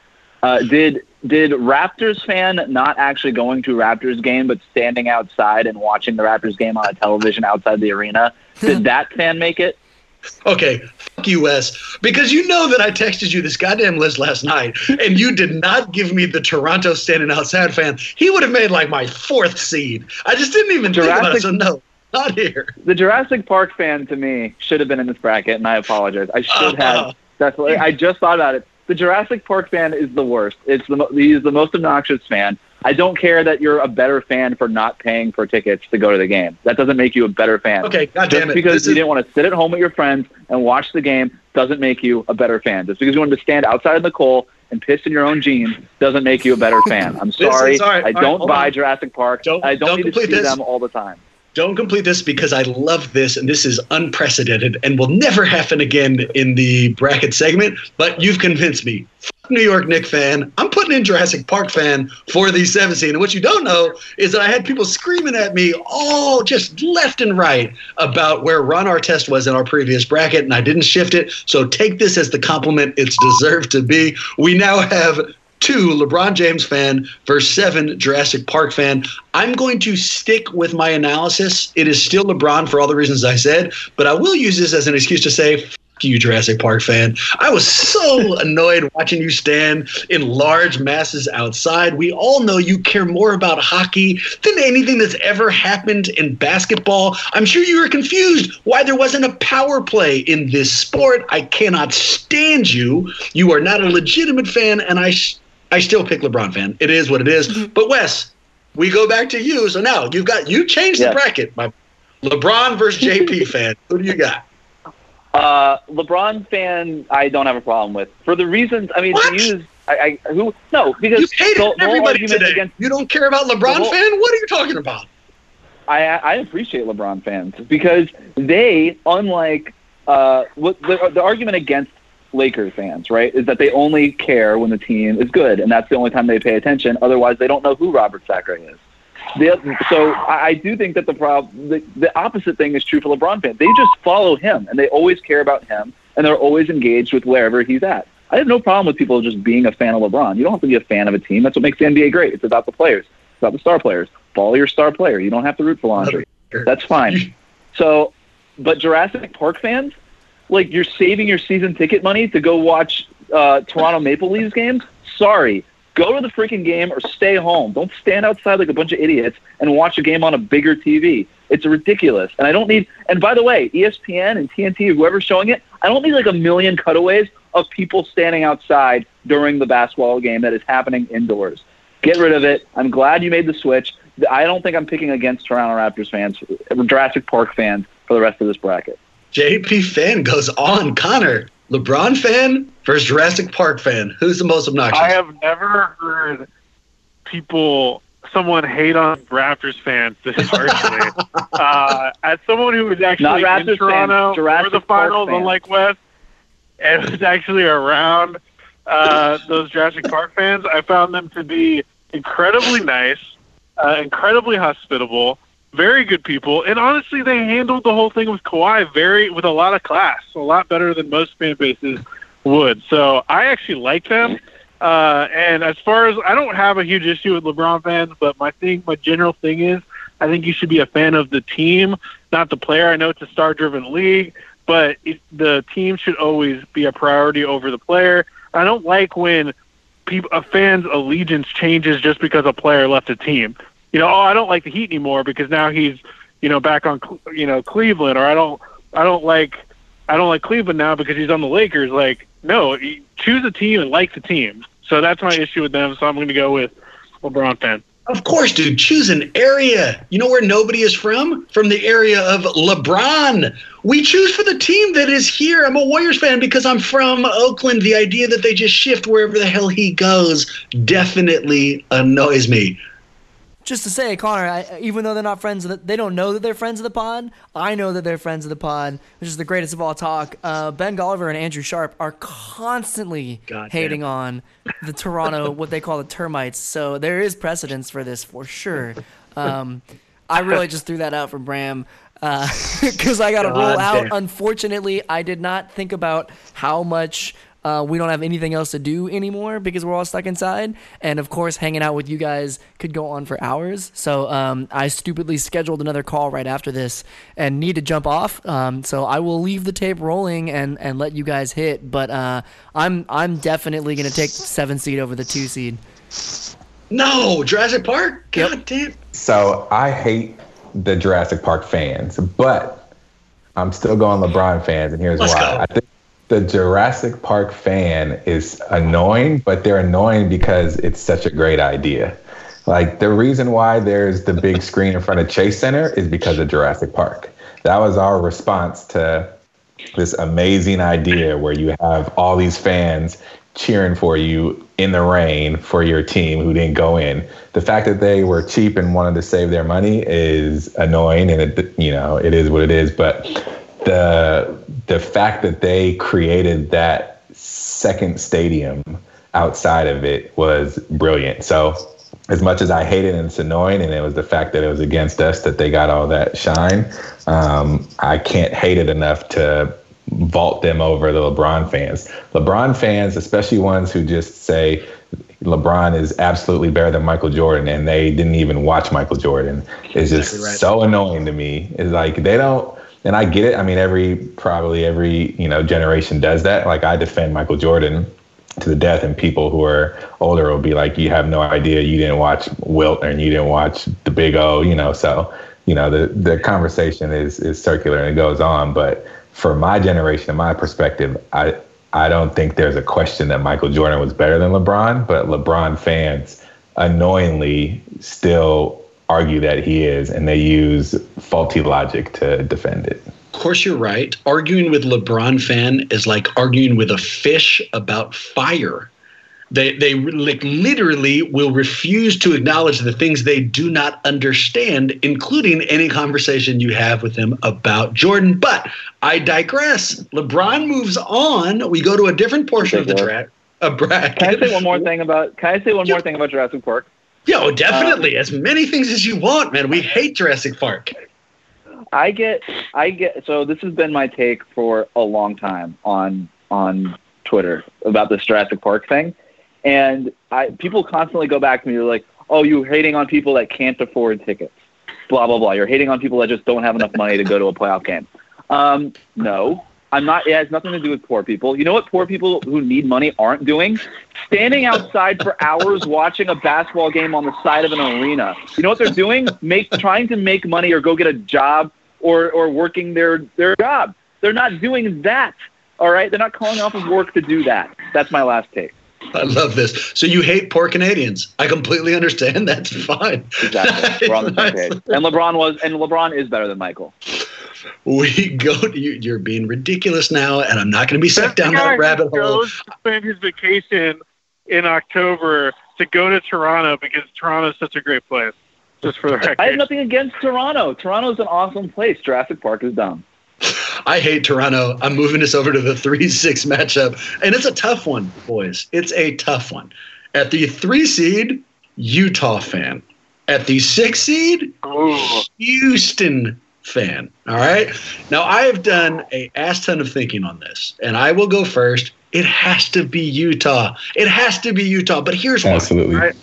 Uh, did did Raptors fan not actually going to Raptors game but standing outside and watching the Raptors game on a television outside the arena? Did that fan make it? Okay, fuck you, Wes. Because you know that I texted you this goddamn list last night, and you did not give me the Toronto standing outside fan. He would have made like my fourth seed. I just didn't even think about it. So no, [LAUGHS] not here. The Jurassic Park fan to me should have been in this bracket, and I apologize. I should [LAUGHS] have. That's what I just thought about it. The Jurassic Park fan is the worst. It's the mo- he's the most obnoxious fan. I don't care that you're a better fan for not paying for tickets to go to the game. That doesn't make you a better fan. Okay, Just goddamn it. because This you is- didn't want to sit at home with your friends and watch the game doesn't make you a better fan. Just because you wanted to stand outside of the cold and piss in your own jeans doesn't make you a better fan. I'm [LAUGHS] sorry. sorry. I right, don't hold buy on. Jurassic Park. Don't- I don't, don't need to see this. them all the time. Don't complete this because I love this and this is unprecedented and will never happen again in the bracket segment. But you've convinced me. New York Nick fan. I'm putting in Jurassic Park fan for the 17. And what you don't know is that I had people screaming at me all just left and right about where Ron Artest was in our previous bracket, and I didn't shift it. So take this as the compliment it's deserved to be. We now have two LeBron James fan versus seven Jurassic Park fan. I'm going to stick with my analysis. It is still LeBron for all the reasons I said, but I will use this as an excuse to say, you, Jurassic Park fan. I was so [LAUGHS] annoyed watching you stand in large masses outside. We all know you care more about hockey than anything that's ever happened in basketball. I'm sure you were confused why there wasn't a power play in this sport. I cannot stand you. You are not a legitimate fan, and I. I still pick LeBron fan. It is what it is. Mm-hmm. But Wes, we go back to you. So now you've got you changed Yeah. the bracket. My LeBron versus JP [LAUGHS] fan. Who do you got? Uh, LeBron fan, I don't have a problem with for the reasons. I mean, to use I, I who no because You hated the, the everybody today. against You don't care about LeBron whole- fan? What are you talking about? I, I appreciate LeBron fans because they, unlike uh, what the, the argument against Lakers fans, right, is that they only care when the team is good, and that's the only time they pay attention. Otherwise, they don't know who Robert Sacre is. The, so I, I do think that the problem, the, the opposite thing is true for LeBron fans. They just follow him, and they always care about him, and they're always engaged with wherever he's at. I have no problem with people just being a fan of LeBron. You don't have to be a fan of a team. That's what makes the NBA great. It's about the players. It's about the star players. Follow your star player. You don't have to root for laundry. That's fine. [LAUGHS] So, but Jurassic Park fans, like you're saving your season ticket money to go watch uh, Toronto Maple Leafs games. Sorry, go to the freaking game or stay home. Don't stand outside like a bunch of idiots and watch a game on a bigger TV. It's ridiculous. And I don't need. And by the way, ESPN and TNT, or whoever's showing it, I don't need like a million cutaways of people standing outside during the basketball game that is happening indoors. Get rid of it. I'm glad you made the switch. I don't think I'm picking against Toronto Raptors fans, Jurassic Park fans for the rest of this bracket. JP fan goes on. Connor, LeBron fan versus Jurassic Park fan. Who's the most obnoxious? I have never heard people, someone hate on Raptors fans this [LAUGHS] harshly. uh, as someone who was actually Not Raptors in Toronto fans, Jurassic for the finals, fans. unlike Wes, and was actually around uh, those Jurassic Park fans, I found them to be incredibly nice, uh, incredibly hospitable, very good people, and honestly, they handled the whole thing with Kawhi very with a lot of class, a lot better than most fan bases would. So I actually like them. Uh, and as far as I don't have a huge issue with LeBron fans, but my thing, my general thing is, I think you should be a fan of the team, not the player. I know it's a star-driven league, but it, the team should always be a priority over the player. I don't like when people, a fan's allegiance changes just because a player left a team. You know, oh, I don't like the Heat anymore because now he's, you know, back on, you know, Cleveland, or I don't, I don't like, I don't like Cleveland now because he's on the Lakers. Like, no, choose a team and like the team. So that's my issue with them. So I'm going to go with LeBron fan. Of course, dude. Choose an area. You know where nobody is from? From the area of LeBron. We choose for the team that is here. I'm a Warriors fan because I'm from Oakland. The idea that they just shift wherever the hell he goes definitely annoys me. Just to say, Connor, I, even though they're not friends, of the, they don't know that they're friends of the pod. I know that they're friends of the pod, which is the greatest of all talk. Uh, ben Golliver and Andrew Sharp are constantly hating on the Toronto, [LAUGHS] what they call the termites. So there is precedence for this for sure. Um, I really just threw that out for Bram [LAUGHS] because I got to roll out. damn. Unfortunately, I did not think about how much uh, we don't have anything else to do anymore because we're all stuck inside. And of course, hanging out with you guys could go on for hours. So um, I stupidly scheduled another call right after this and need to jump off. Um, so I will leave the tape rolling and, and let you guys hit. But uh, I'm I'm definitely gonna take seven seed over the two seed. No, Jurassic Park? God damn. So I hate the Jurassic Park fans, but I'm still going LeBron fans, and here's Let's why. go. I think the Jurassic Park fan is annoying, but they're annoying because it's such a great idea. Like the reason why there's the big screen in front of Chase Center is because of Jurassic Park. That was our response to this amazing idea where you have all these fans cheering for you in the rain for your team who didn't go in. The fact that they were cheap and wanted to save their money is annoying, and it you know it is what it is. But the the fact that they created that second stadium outside of it was brilliant. So as much as I hate it and it's annoying, and it was the fact that it was against us that they got all that shine, um, I can't hate it enough to vault them over the LeBron fans. LeBron fans, especially ones who just say LeBron is absolutely better than Michael Jordan, and they didn't even watch Michael Jordan, is just exactly right. so annoying to me. It's like they don't. And I get it. I mean, every probably every you know generation does that. Like I defend Michael Jordan to the death, and people who are older will be like, "You have no idea. You didn't watch Wilt, and you didn't watch the Big O." You know, so you know the the conversation is is circular and it goes on. But for my generation, and my perspective, I I don't think there's a question that Michael Jordan was better than LeBron, but LeBron fans annoyingly still argue that he is, and they use faulty logic to defend it. Of course, you're right. Arguing with LeBron fan is like arguing with a fish about fire. They they like literally will refuse to acknowledge the things they do not understand, including any conversation you have with them about Jordan. But I digress. LeBron moves on. We go to a different portion of the track. A bracket. Can I say one more thing about? Can I say one more thing about Jurassic Park? Yo, definitely. Um, as many things as you want, man. We hate Jurassic Park. I get, I get. So this has been my take for a long time on on Twitter about this Jurassic Park thing, and I people constantly go back to me. They're like, "Oh, you're hating on people that can't afford tickets." Blah blah blah. You're hating on people that just don't have enough money to go to a playoff game. Um, no, I'm not. It has nothing to do with poor people. You know what poor people who need money aren't doing? Standing outside for hours watching a basketball game on the side of an arena. You know what they're doing? Make trying to make money or go get a job or or working their their job. They're not doing that. All right, they're not calling off of work to do that. That's my last take. I love this. So you hate poor Canadians. I completely understand. [LAUGHS] That's fine. Exactly. We're on the same [LAUGHS] page. And LeBron was, and LeBron is better than Michael we [LAUGHS] go to you. You're being ridiculous now, and I'm not going to be sucked down that rabbit hole. Goes to spend his vacation in October to go to Toronto because Toronto is such a great place. Just for the record, I have nothing against Toronto. Toronto's an awesome place. Jurassic Park is dumb. I hate Toronto. I'm moving this over to the [LAUGHS] three six matchup, and it's a tough one, boys. It's a tough one. At the three seed, Utah fan. At the six seed, Ooh. Houston fan. All right. Now I have done a ass ton of thinking on this, and I will go first. It has to be Utah. It has to be Utah. But here's why. Absolutely. Right?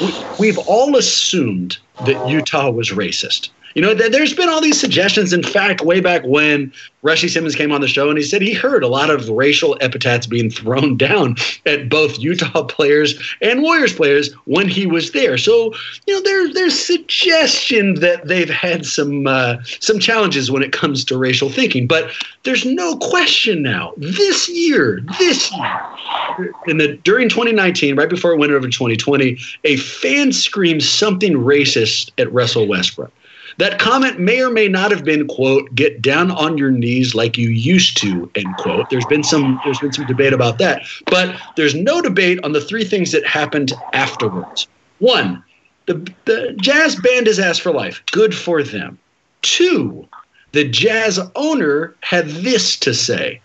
We, we've all assumed that Utah was racist. You know, there's been all these suggestions. In fact, way back when Rushy Simmons came on the show and he said he heard a lot of racial epithets being thrown [LAUGHS] down at both Utah players and Warriors players when he was there. So, you know, there's there's suggestion that they've had some uh, some challenges when it comes to racial thinking. But there's no question now. This year, this year, in the during 2019, right before it went over to 2020, a fan screamed something racist at Russell Westbrook. That comment may or may not have been, quote, get down on your knees like you used to, end quote. There's been some there's been some debate about that. But there's no debate on the three things that happened afterwards. One, the, the jazz band his asked for life. Good for them. Two, the jazz owner had this to say.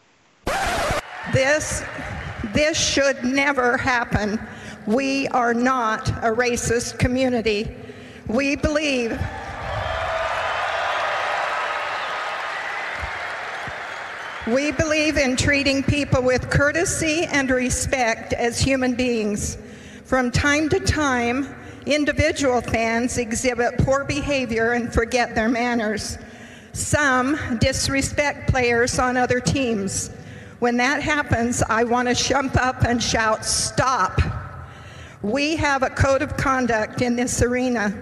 This this should never happen. We are not a racist community. We believe We believe in treating people with courtesy and respect as human beings. From time to time, individual fans exhibit poor behavior and forget their manners. Some disrespect players on other teams. When that happens, I want to jump up and shout, Stop! We have a code of conduct in this arena.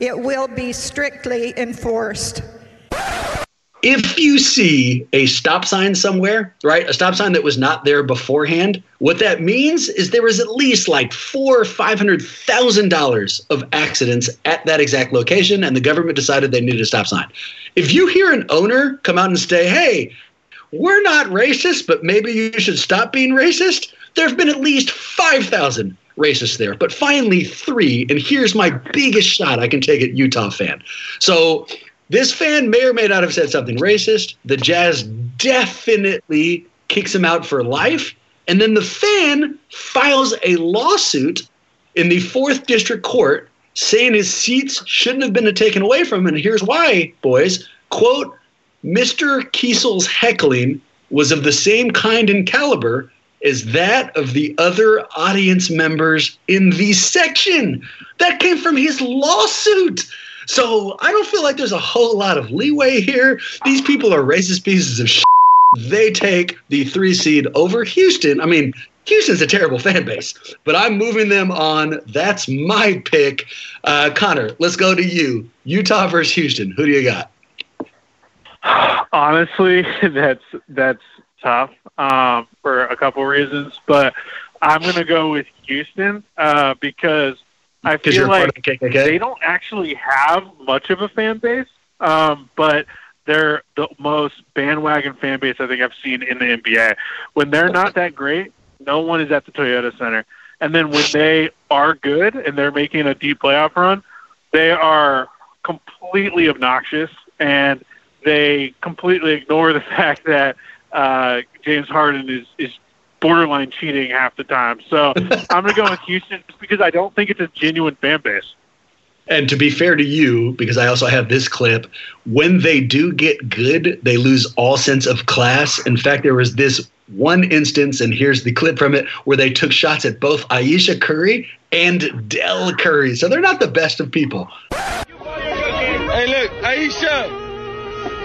It will be strictly enforced if you see a stop sign somewhere, right, a stop sign that was not there beforehand, what that means is there was at least like four or five hundred thousand dollars of accidents at that exact location, and the government decided they needed a stop sign. If you hear an owner come out and say, "Hey, we're not racist, but maybe you should stop being racist," there have been at least 5,000 racists there, but finally three. And here's my biggest shot I can take at Utah fan. So this fan may or may not have said something racist. The Jazz definitely kicks him out for life. And then the fan files a lawsuit in the fourth district court saying his seats shouldn't have been taken away from him. And here's why, boys. Quote, Mr. Keisel's heckling was of the same kind and caliber as that of the other audience members in the section. That came from his lawsuit. So I don't feel like there's a whole lot of leeway here. These people are racist pieces of shit. They take the three seed over Houston. I mean, Houston's a terrible fan base, but I'm moving them on. That's my pick. Uh, Connor, let's go to you. Utah versus Houston. Who do you got? Honestly, [LAUGHS] that's that's tough um, for a couple reasons, but I'm going to go with Houston uh, because I feel like the they don't actually have much of a fan base, um, but they're the most bandwagon fan base I think I've seen in the NBA. When they're not that great, no one is at the Toyota Center. And then when they are good and they're making a deep playoff run, they are completely obnoxious and they completely ignore the [LAUGHS] fact that uh, James Harden is, is borderline cheating half the time. So I'm going to go with Houston just because I don't think it's a genuine fan base. And to be fair to you, because I also have this clip, when they do get good, they lose all sense of class. In fact, there was this one instance, and here's the clip from it, where they took shots at both Ayesha Curry and Dell Curry. So they're not the best of people. Hey, look, Ayesha,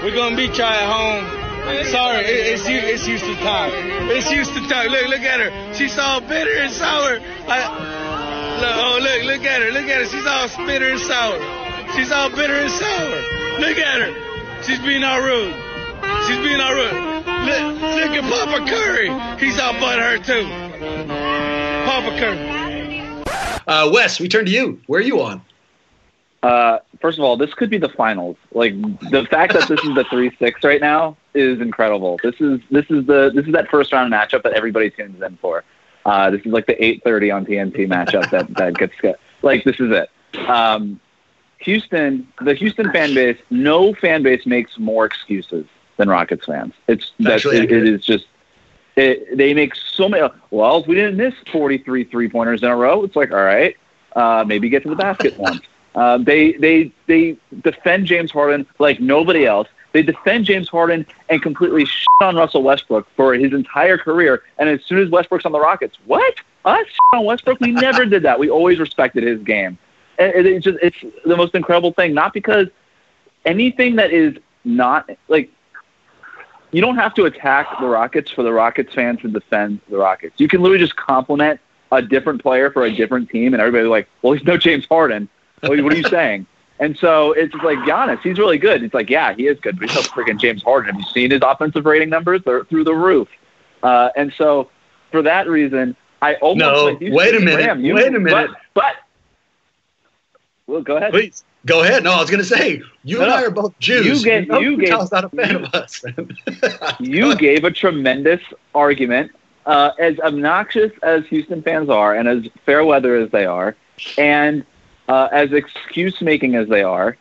we're gonna beat y'all at home. Sorry, it, it's Hu- it's Houston time. It's Houston time. Look, look at her. She's all bitter and sour. I, look, oh, look, look at her. Look at her. She's all bitter and sour. She's all bitter and sour. Look at her. She's being all rude. She's being all rude. Look, look at Papa Curry. He's all butthurt too. Papa Curry. Uh, Wes, we turn to you. Where are you on? Uh, first of all, this could be the finals. Like the fact that this is the three six right now is incredible. This is this is the this is that first round matchup that everybody tunes in for. Uh, this is like the eight thirty on TNT matchup that [LAUGHS] that gets like this is it. Um, Houston, the Houston fan base, no fan base makes more excuses than Rockets fans. It's that's Actually, it, it is just it, they make so many. Well, if we didn't miss 43 three pointers in a row, it's like all right, uh, maybe get to the basket [LAUGHS] once. Uh, they they they defend James Harden like nobody else. They defend James Harden and completely shit on Russell Westbrook for his entire career. And as soon as Westbrook's on the Rockets, what us on Westbrook? We never did that. We always respected his game. And it- it's just it's the most incredible thing. Not because anything that is not like you don't have to attack the Rockets for the Rockets fans to defend the Rockets. You can literally just compliment a different player for a different team, and everybody's like, "Well, he's no James Harden." What are you saying? And so it's just like Giannis, he's really good. It's like, yeah, he is good, but he's no freaking James Harden. Have you seen his offensive rating numbers? They're through the roof. Uh, and so for that reason, I almost No, Houston. wait a minute, Graham, you- wait a minute. But, but well, go ahead. Please go ahead. No, I was going to say you No, and. I are both Jews. You gave- know you gave- not a fan of us. [LAUGHS] you gave a tremendous argument. Uh, as obnoxious as Houston fans are, and as fair weather as they are, and uh, as excuse making as they are,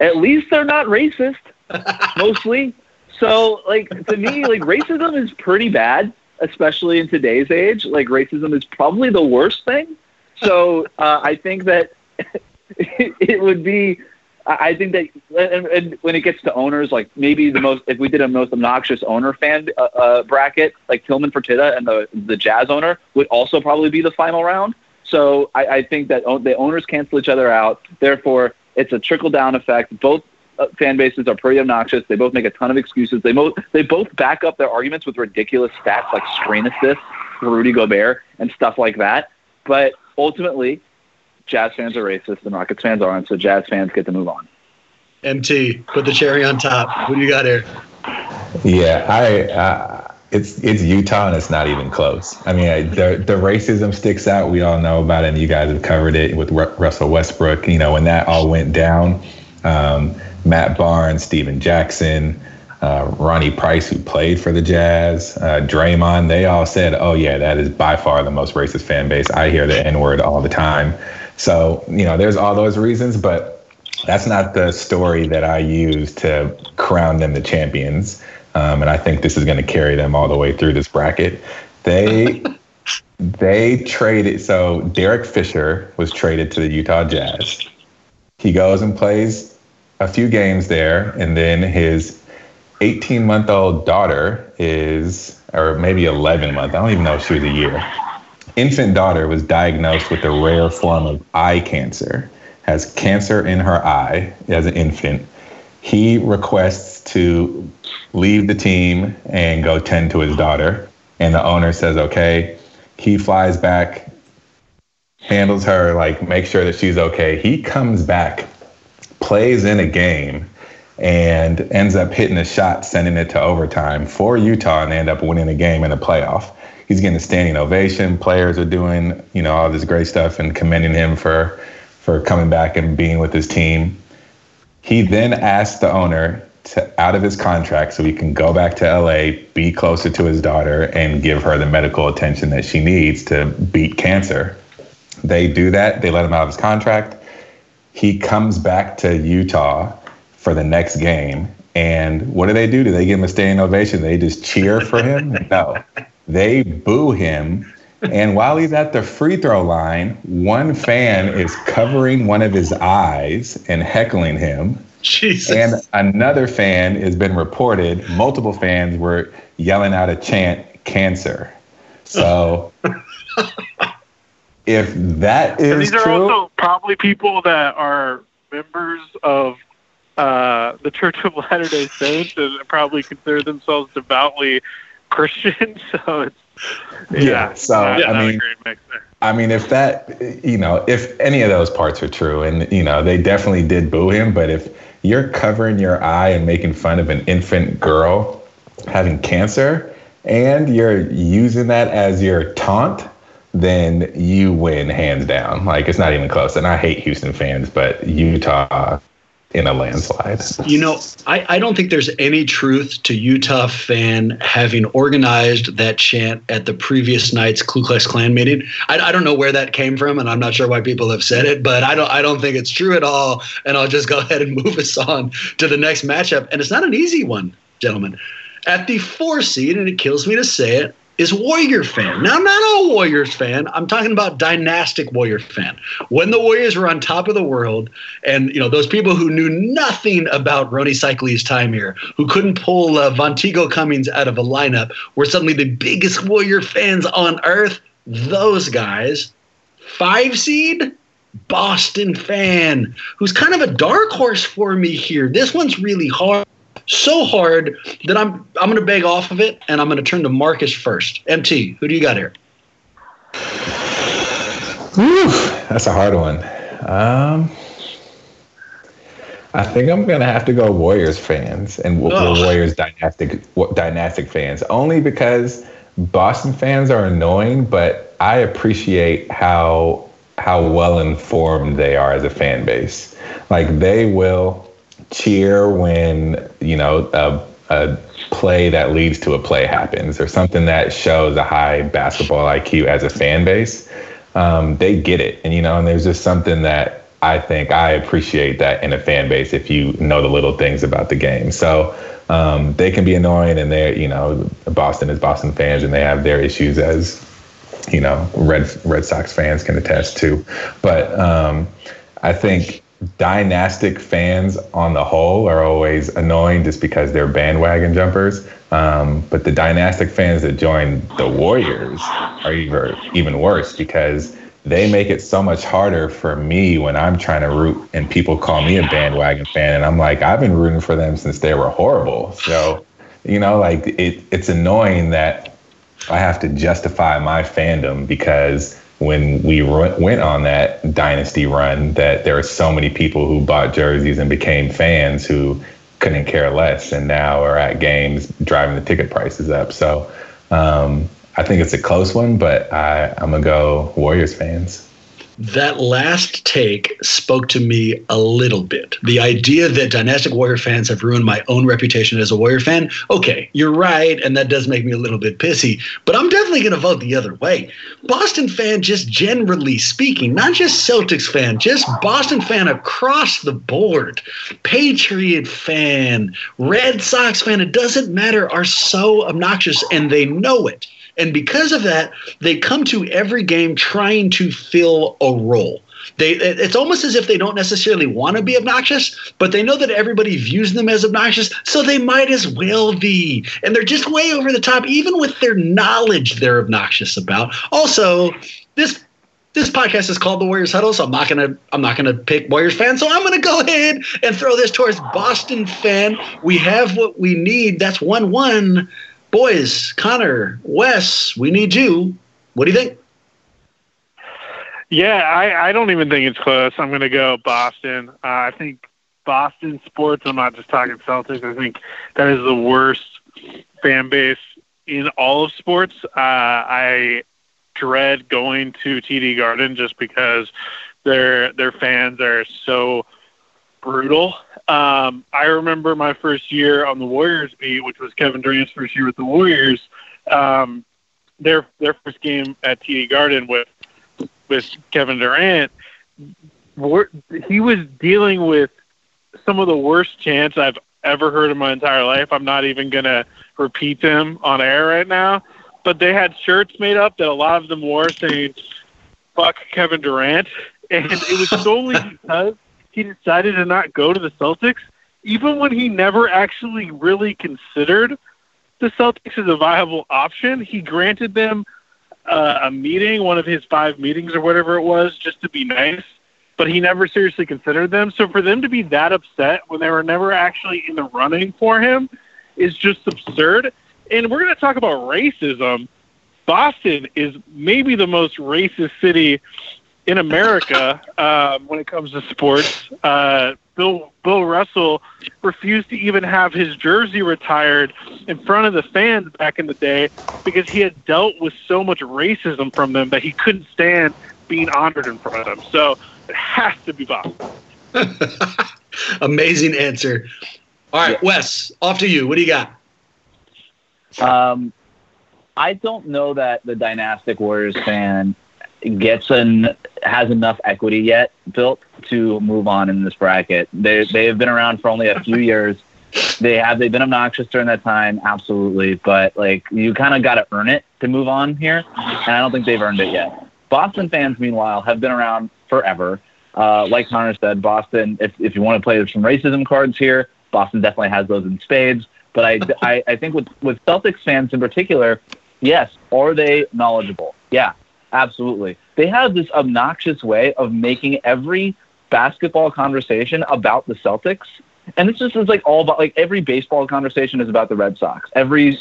at least they're not racist, [LAUGHS] mostly. So, like to me, like racism is pretty bad, especially in today's age. Like racism is probably the worst thing. So, uh, I think that [LAUGHS] it would be. I I think that, and, and when it gets to owners, like maybe the most, if we did a most obnoxious owner fan uh, uh, bracket, like Tillman Fertitta and the the Jazz owner would also probably be the final round. So I, I think that o- the owners cancel each other out. Therefore, it's a trickle down effect. Both uh, fan bases are pretty obnoxious. They both make a ton of excuses. They both they both back up their arguments with ridiculous stats like screen assists for Rudy Gobert and stuff like that. But ultimately, Jazz fans are racist and Rockets fans aren't. So Jazz fans get to move on. MT, put the cherry on top. What do you got here? Yeah, I, uh, it's it's Utah and it's not even close. I mean, I, the the racism sticks out. We all know about it, and you guys have covered it with Ru- Russell Westbrook. You know, when that all went down, um, Matt Barnes, Steven Jackson, uh, Ronnie Price, who played for the Jazz, uh, Draymond, they all said, oh, yeah, that is by far the most racist fan base. I hear the N word all the time. So, you know, there's all those reasons, but that's not the story that I use to crown them the champions. Um, and I think this is going to carry them all the way through this bracket. They [LAUGHS] they traded so Derek Fisher was traded to the Utah Jazz. He goes and plays a few games there, and then his 18 month old daughter is, or maybe 11 month, I don't even know if she was a year. Infant daughter was diagnosed with a rare form of eye cancer, has cancer in her eye as an infant. He requests to leave the team and go tend to his daughter. And the owner says, okay. He flies back, handles her, like, make sure that she's okay. He comes back, plays in a game, and ends up hitting a shot, sending it to overtime for Utah, and they end up winning the game in the playoff. He's getting a standing ovation. Players are doing, you know, all this great stuff and commending him for for coming back and being with his team. He then asked the owner to, out of his contract so he can go back to LA, be closer to his daughter, and give her the medical attention that she needs to beat cancer. They do that. They let him out of his contract. He comes back to Utah for the next game. And what do they do? Do they give him a standing ovation? They just cheer for him? [LAUGHS] no. They boo him. And while he's at the free throw line, one fan is covering one of his eyes and heckling him. Jesus. And another fan has been reported, multiple fans were yelling out a chant, cancer. So [LAUGHS] if that is and these are true, also probably people that are members of uh, the Church of Latter Day Saints and probably consider themselves devoutly Christian. [LAUGHS] So it's yeah. yeah so not- I mean, great mix there. I mean, if that, you know, if any of those parts are true, and you know, they definitely did boo him, but if you're covering your eye and making fun of an infant girl having cancer, and you're using that as your taunt, then you win hands down. Like it's not even close. And I hate Houston fans, but Utah in a landslide. You know, I, I don't think there's any truth to Utah fan having organized that chant at the previous night's Ku Klux Klan meeting. I, I don't know where that came from, and I'm not sure why people have said it, but I don't I don't think it's true at all. And I'll just go [LAUGHS] ahead and move us on to the next matchup. And it's not an easy one, gentlemen. At the four seed, and it kills me to say it, is Warrior fan. Now, I'm not a Warriors fan. I'm talking about dynastic Warrior fan. When the Warriors were on top of the world, and you know those people who knew nothing about Rony Seikaly's time here, who couldn't pull uh, Vonteego Cummings out of a lineup, were suddenly the biggest Warrior fans on earth. Those guys, five seed. Boston fan, who's kind of a dark horse for me here. This one's really hard so hard that I'm I'm going to beg off of it, and I'm going to turn to Marcus first. MT, who do you got here? Whew, that's a hard one. Um, I think I'm gonna have to go Warriors fans and w- Warriors dynastic dynastic fans, only because Boston fans are annoying, but I appreciate how how well informed they are as a fan base. Like they will cheer when you know a, a play that leads to a play happens or something that shows a high basketball IQ as a fan base. Um, they get it, and you know, and there's just something that I think I appreciate that in a fan base if you know the little things about the game. So um, they can be annoying, and they're you know, Boston is Boston fans, and they have their issues as you know, Red Red Sox fans can attest to. But um, I think dynastic fans on the whole are always annoying just because they're bandwagon jumpers. Um, but the dynastic fans that join the Warriors are even even worse because they make it so much harder for me when I'm trying to root and people call me a bandwagon fan and I'm like I've been rooting for them since they were horrible. So you know, like it, it's annoying that I have to justify my fandom because when we went on that dynasty run, that there are so many people who bought jerseys and became fans who couldn't care less, and now are at games driving the ticket prices up. So um, I think it's a close one, but I, I'm gonna go Warriors fans. That last take spoke to me a little bit. The idea that Dynastic Warrior fans have ruined my own reputation as a Warrior fan. Okay, you're right, and that does make me a little bit pissy, but I'm definitely going to vote the other way. Boston fan, just generally speaking, not just Celtics fan, just Boston fan across the board, Patriot fan, Red Sox fan, it doesn't matter, are so obnoxious and they know it. And because of that, they come to every game trying to fill a role. They, it's almost as if they don't necessarily want to be obnoxious, but they know that everybody views them as obnoxious, so they might as well be. And they're just way over the top, even with their knowledge they're obnoxious about. Also, this this podcast is called the Warriors Huddle, so I'm not gonna I'm not gonna pick Warriors fan. So I'm gonna go ahead and throw this towards Boston fan. We have what we need. That's one one boys, Connor, Wes, we need you. What do you think? Yeah, I, I don't even think it's close. I'm going to go Boston. Uh, I think Boston sports. I'm not just talking Celtics. I think that is the worst fan base in all of sports. Uh, I dread going to TD Garden just because their their fans are so brutal. Um, I remember my first year on the Warriors beat, which was Kevin Durant's first year with the Warriors. Um, their their first game at TD Garden with with Kevin Durant, he was dealing with some of the worst chants I've ever heard in my entire life. I'm not even gonna repeat them on air right now, but they had shirts made up that a lot of them wore saying "fuck Kevin Durant," and it was solely [LAUGHS] because he decided to not go to the Celtics, even when he never actually really considered the Celtics as a viable option. He granted them uh, a meeting, one of his five meetings or whatever it was, just to be nice, but he never seriously considered them. So for them to be that upset when they were never actually in the running for him is just absurd. And we're going to talk about racism. Boston is maybe the most racist city in America um, when it comes to sports. Uh, Bill Bill Russell refused to even have his jersey retired in front of the fans back in the day because he had dealt with so much racism from them that he couldn't stand being honored in front of them. So it has to be Boston. [LAUGHS] Amazing answer. All right, Wes, off to you. What do you got? Um, I don't know that the Dynastic Warriors fan gets an has enough equity yet built to move on in this bracket. They they have been around for only a few years. They have they've been obnoxious during that time, absolutely. But like you kind of got to earn it to move on here, and I don't think they've earned it yet. Boston fans, meanwhile, have been around forever. Uh, like Connor said, Boston. If if you want to play some racism cards here, Boston definitely has those in spades. But I, I, I think with with Celtics fans in particular, yes, are they knowledgeable? Yeah, Absolutely. They have this obnoxious way of making every basketball conversation about the Celtics. And this just is like all about like every baseball conversation is about the Red Sox. Every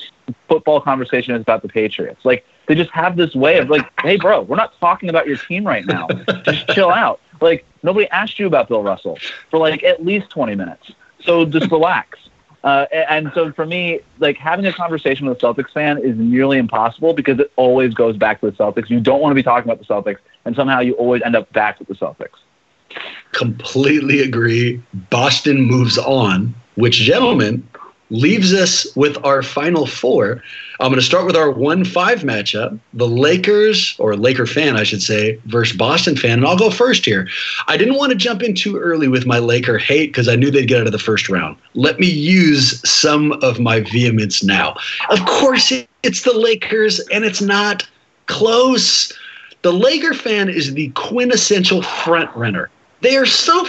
football conversation is about the Patriots. Like they just have this way of like, hey bro, we're not talking about your team right now. Just [LAUGHS] chill out. Like nobody asked you about Bill Russell for like at least twenty minutes. So just relax. Uh, and so for me, like having a conversation with a Celtics fan is nearly impossible because it always goes back to the Celtics. You don't want to be talking about the Celtics, and somehow you always end up back with the Celtics. Completely agree. Boston moves on, which, gentlemen, leaves us with our final four. I'm going to start with our 1 5 matchup the Lakers, or Laker fan, I should say, versus Boston fan. And I'll go first here. I didn't want to jump in too early with my Laker hate because I knew they'd get out of the first round. Let me use some of my vehemence now. Of course, it's the Lakers, and it's not close. The Laker fan is the quintessential front runner. They are so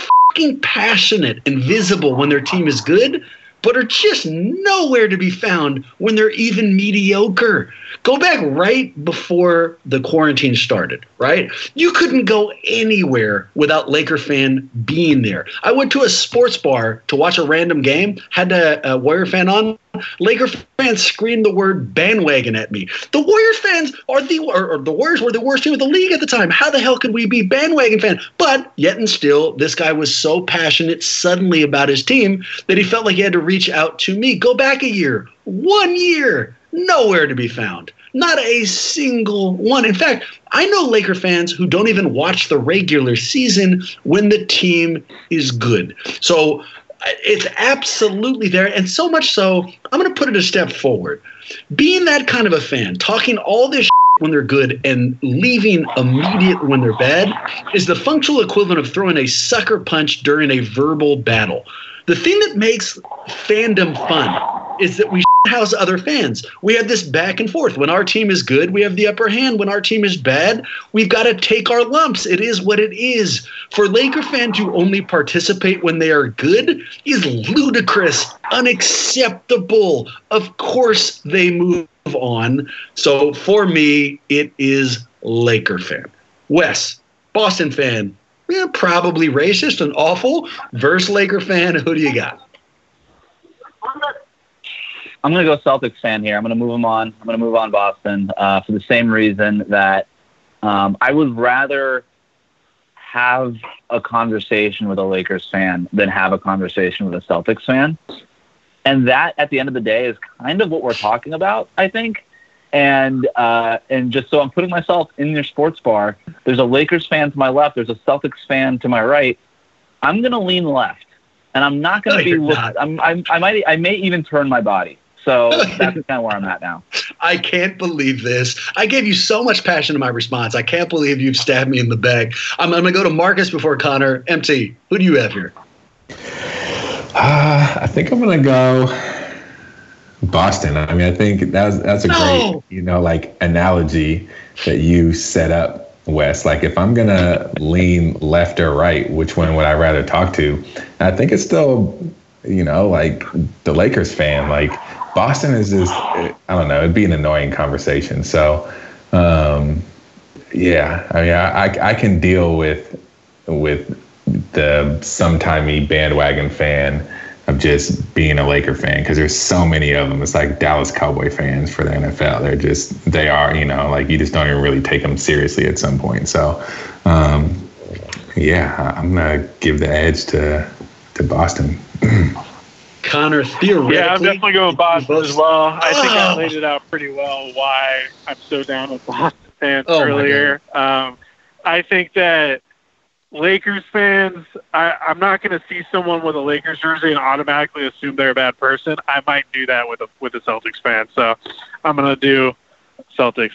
passionate and visible when their team is good but are just nowhere to be found when they're even mediocre. Go back right before the quarantine started, right? You couldn't go anywhere without Laker fan being there. I went to a sports bar to watch a random game, had a, a Warrior fan on. Laker fans screamed the word bandwagon at me. The Warriors fans are the or, or the Warriors were the worst team in the league at the time. How the hell could we be bandwagon fan? But yet and still, this guy was so passionate suddenly about his team that he felt like he had to reach out to me. Go back a year, one year nowhere to be found. Not a single one. In fact, I know Laker fans who don't even watch the regular season when the team is good. So it's absolutely there. And so much so, I'm going to put it a step forward. Being that kind of a fan, talking all this when they're good and leaving immediate when they're bad is the functional equivalent of throwing a sucker punch during a verbal battle. The thing that makes fandom fun is that we house other fans. We had this back and forth. When our team is good, we have the upper hand. When our team is bad, we've got to take our lumps. It is what it is. For Laker fans to only participate when they are good is ludicrous, unacceptable. Of course, they move on. So for me, it is Laker fan. Wes, Boston fan, yeah, probably racist and awful. Verse Laker fan, who do you got? I'm going to go Celtics fan here. I'm going to move them on. I'm going to move on Boston uh, for the same reason that um, I would rather have a conversation with a Lakers fan than have a conversation with a Celtics fan. And that, at the end of the day, is kind of what we're talking about, I think. And uh, and just so I'm putting myself in your sports bar, there's a Lakers fan to my left, there's a Celtics fan to my right. I'm going to lean left, and I'm not going to No, be. Look, not. I'm, I'm, I might I may even turn my body. So that's kind of where I'm at now. I can't believe this. I gave you so much passion in my response. I can't believe you've stabbed me in the back. I'm, I'm going to go to Marcus before Connor. MT, who do you have here? Uh, I think I'm gonna go Boston. I mean, I think that's that's a No. great, you know, like analogy that you set up, Wes. Like, if I'm gonna lean left or right, which one would I rather talk to? I think it's still, you know, like the Lakers fan. Like, Boston is just, I don't know, it'd be an annoying conversation. So, um, yeah, I mean, I, I, can deal with with the sometimey bandwagon fan of just being a Laker fan because there's so many of them. It's like Dallas Cowboy fans for the NFL. They're just they are you know like you just don't even really take them seriously at some point. So um, yeah, I'm gonna give the edge to to Boston. [CLEARS THROAT] Connor, theoretically. Yeah, I'm definitely going Boston as well. I think I Oh. laid it out pretty well why I'm so down with Boston fans Oh, earlier. Um, I think that Lakers fans, I, I'm not going to see someone with a Lakers jersey and automatically assume they're a bad person. I might do that with a with a Celtics fan, so I'm going to do Celtics.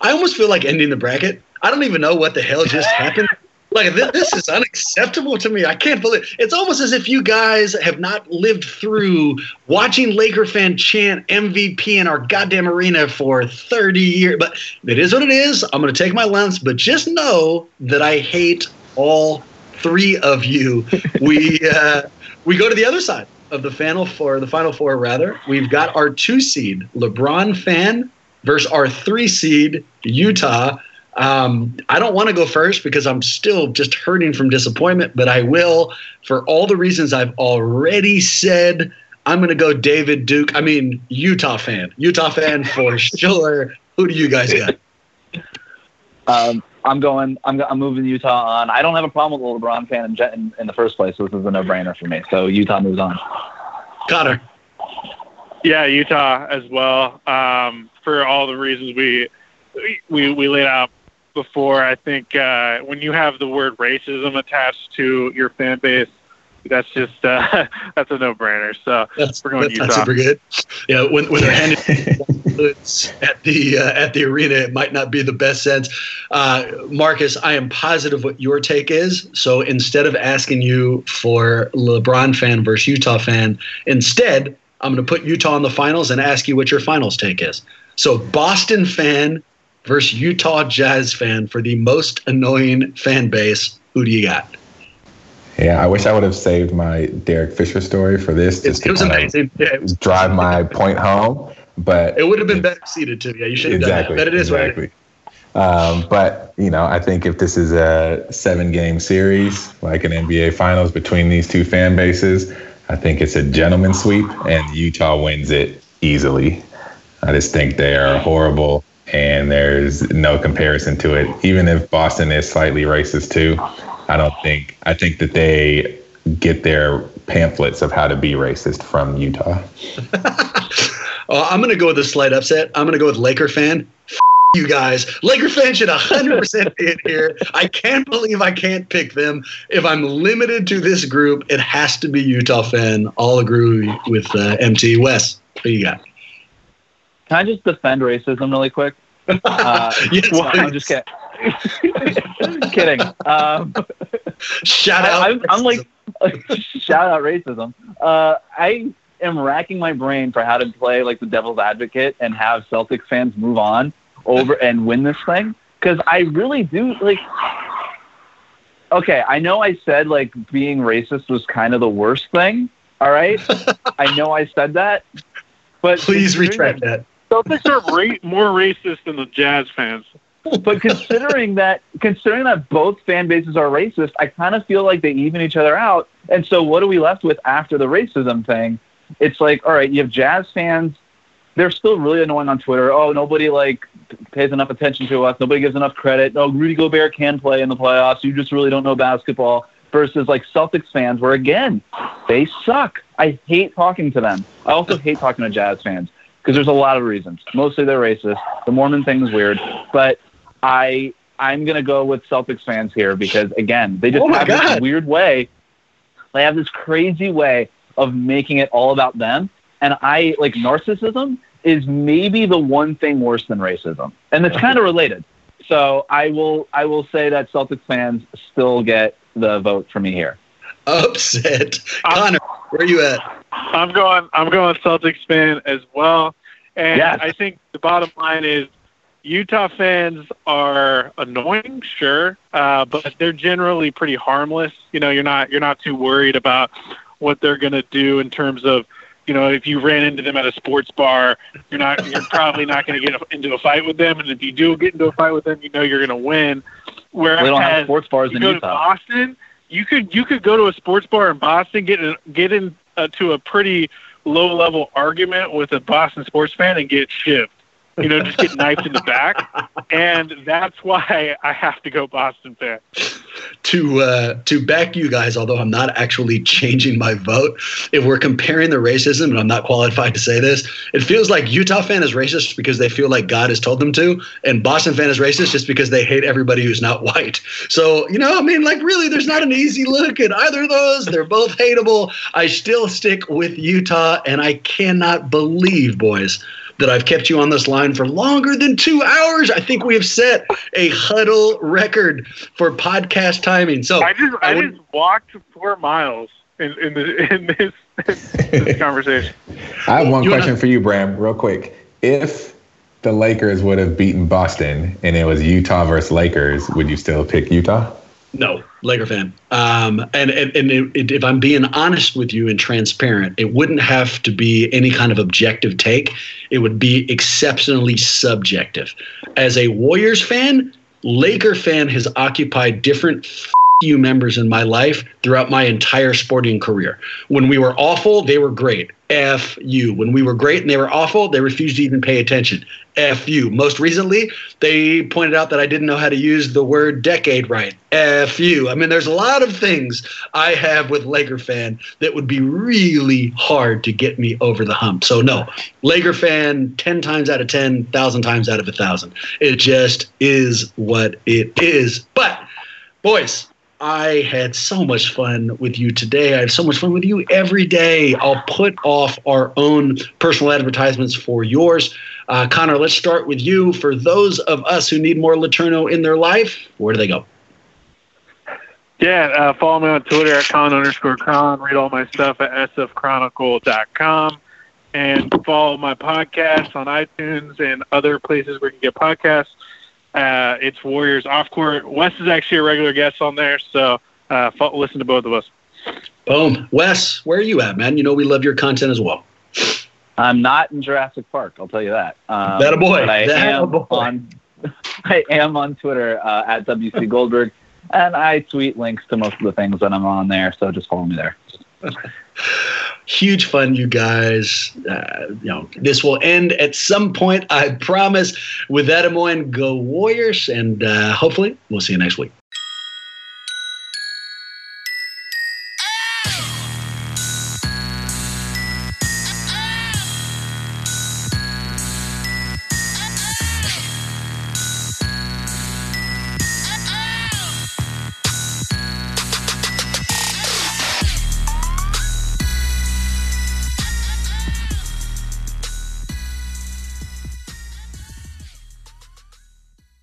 I almost feel like ending the bracket. I don't even know what the hell just happened. Like this, this is unacceptable to me. I can't believe it's almost as if you guys have not lived through watching Laker fan chant MVP in our goddamn arena for 30 years. But it is what it is. I'm going to take my lumps, but just know that I hate all three of you. [LAUGHS] We uh, we go to the other side of the final four, the final four rather. We've got our two seed LeBron fan versus our three seed Utah. Um, I don't want to go first because I'm still just hurting from disappointment, but I will for all the reasons I've already said. I'm going to go David Duke. I mean, Utah fan. Utah fan for [LAUGHS] sure. Who do you guys got? Um, I'm going. I'm, I'm moving Utah on. I don't have a problem with a LeBron fan in, gen- in, in the first place. So this is a no-brainer for me. So Utah moves on. Connor. Yeah, Utah as well. Um, for all the reasons we we we laid out before, I think uh, when you have the word racism attached to your fan base, that's just uh, [LAUGHS] that's a no-brainer. So That's, we're going that's Utah. not super good. Yeah, when, when they're handing hoods at the uh, at the arena, it might not be the best sense. Uh, Marcus, I am positive what your take is. So instead of asking you for LeBron fan versus Utah fan, instead I'm going to put Utah in the finals and ask you what your finals take is. So Boston fan versus Utah Jazz fan for the most annoying fan base. Who do you got? Yeah, I wish I would have saved my Derek Fisher story for this. It, it was amazing. Yeah, it, was, Drive my point home, but it would have been better seated too. Yeah, you should have exactly, done that. But it is what it is. exactly. Um, but you know, I think if this is a seven-game series, like an NBA Finals between these two fan bases, I think it's a gentleman sweep, and Utah wins it easily. I just think they are horrible, and there's no comparison to it. Even if Boston is slightly racist too, I don't think. I think that they get their pamphlets of how to be racist from Utah. Oh, [LAUGHS] I'm going to go with a slight upset. I'm going to go with Laker fan. F- you guys. Laker fans should 100% be in here. I can't believe I can't pick them. If I'm limited to this group, it has to be Utah fan. I'll agree with uh, MT. West. what do you got? Can I just defend racism really quick? [LAUGHS] Uh, Yes, well, I'm just kidding. [LAUGHS] kidding. Um, Shout I- out I'm, I'm like, [LAUGHS] shout out racism. Uh, I am racking my brain for how to play like the devil's advocate and have Celtics fans move on over and win this thing because I really do like. Okay, I know I said like being racist was kind of the worst thing. All right, I know I said that, but Please retract that. Celtics are ra- more racist than the Jazz fans. but considering that considering that both fan bases are racist, I kind of feel like they even each other out. And so what are we left with after the racism thing? It's like, all right, you have Jazz fans. They're still really annoying on Twitter. Oh, nobody like pays enough attention to us. Nobody gives enough credit. No, Rudy Gobert can play in the playoffs. You just really don't know basketball. Versus like Celtics fans, where again, they suck. I hate talking to them. I also hate talking to Jazz fans because there's a lot of reasons. Mostly they're racist. The Mormon thing is weird, but I I'm gonna go with Celtics fans here because again, they just Oh have this weird way. They have this crazy way of making it all about them, and I like narcissism is maybe the one thing worse than racism, and it's kind of related. So I will I will say that Celtics fans still get the vote for me here. Upset. [LAUGHS] Connor, where are you at? I'm going. I'm going Celtics fan as well, and Yes. I think the bottom line is Utah fans are annoying, sure, uh, but they're generally pretty harmless. You know, you're not you're not too worried about what they're going to do in terms of, you know, if you ran into them at a sports bar, you're not you're probably not going to get into a fight with them, and if you do get into a fight with them, you know you're going to win. Whereas We don't have sports bars you in go to Utah. Boston, you could you could go to a sports bar in Boston, get in, get in uh, to a pretty low level argument with a Boston sports fan and get shivved. You know, just get knifed in the back, and that's why I have to go Boston fan. to uh, to back you guys, although I'm not actually changing my vote. If we're comparing the racism, and I'm not qualified to say this, it feels like Utah fan is racist because they feel like God has told them to, and Boston fan is racist just because they hate everybody who's not white. So you know, I mean, like really, there's not an easy look at either of those. They're both hateable. I still stick with Utah, and I cannot believe, boys. That I've kept you on this line for longer than two hours. I think we have set a huddle record for podcast timing. So I just I, would- just walked four miles in in, the, [LAUGHS] in this, this conversation. I have one You wanna- question for you, Bram, real quick. If the Lakers would have beaten Boston and it was Utah versus Lakers, would you still pick Utah? No, Laker fan. Um, and and, and it, it- if I'm being honest with you and transparent, it wouldn't have to be any kind of objective take. It would be exceptionally subjective. As a Warriors fan, Laker fan has occupied different f- you members in my life throughout my entire sporting career. When we were awful, they were great. F you. When we were great and they were awful, they refused to even pay attention. F you. Most recently, they pointed out that I didn't know how to use the word decade right. F you. I mean, there's a lot of things I have with Laker fan that would be really hard to get me over the hump. So, no, Laker fan 10 times out of 10, 1,000 times out of a 1,000. It just is what it is. But, boys, I had so much fun with you today. I have so much fun with you every day. I'll put off our own personal advertisements for yours. Uh, Connor, let's start with you. For those of us who need more Letourneau in their life, where do they go? Yeah, uh, follow me on Twitter at con underscore con. Read all my stuff at sfchronicle.com. And follow my podcast on iTunes and other places where you can get podcasts. Uh, it's Warriors Off Court. Wes is actually a regular guest on there, so uh, listen to both of us. Boom. Wes, where are you at, man? You know we love your content as well. I'm not in Jurassic Park. I'll tell you that. Um, That a boy. But I That a am boy. on. [LAUGHS] I am on Twitter uh, at WC [LAUGHS] Goldberg, and I tweet links to most of the things that I'm on there. So just follow me there. [LAUGHS] Huge fun, you guys. Uh, you know, this will end at some point, I promise. With that in mind, go Warriors, and uh, hopefully we'll see you next week.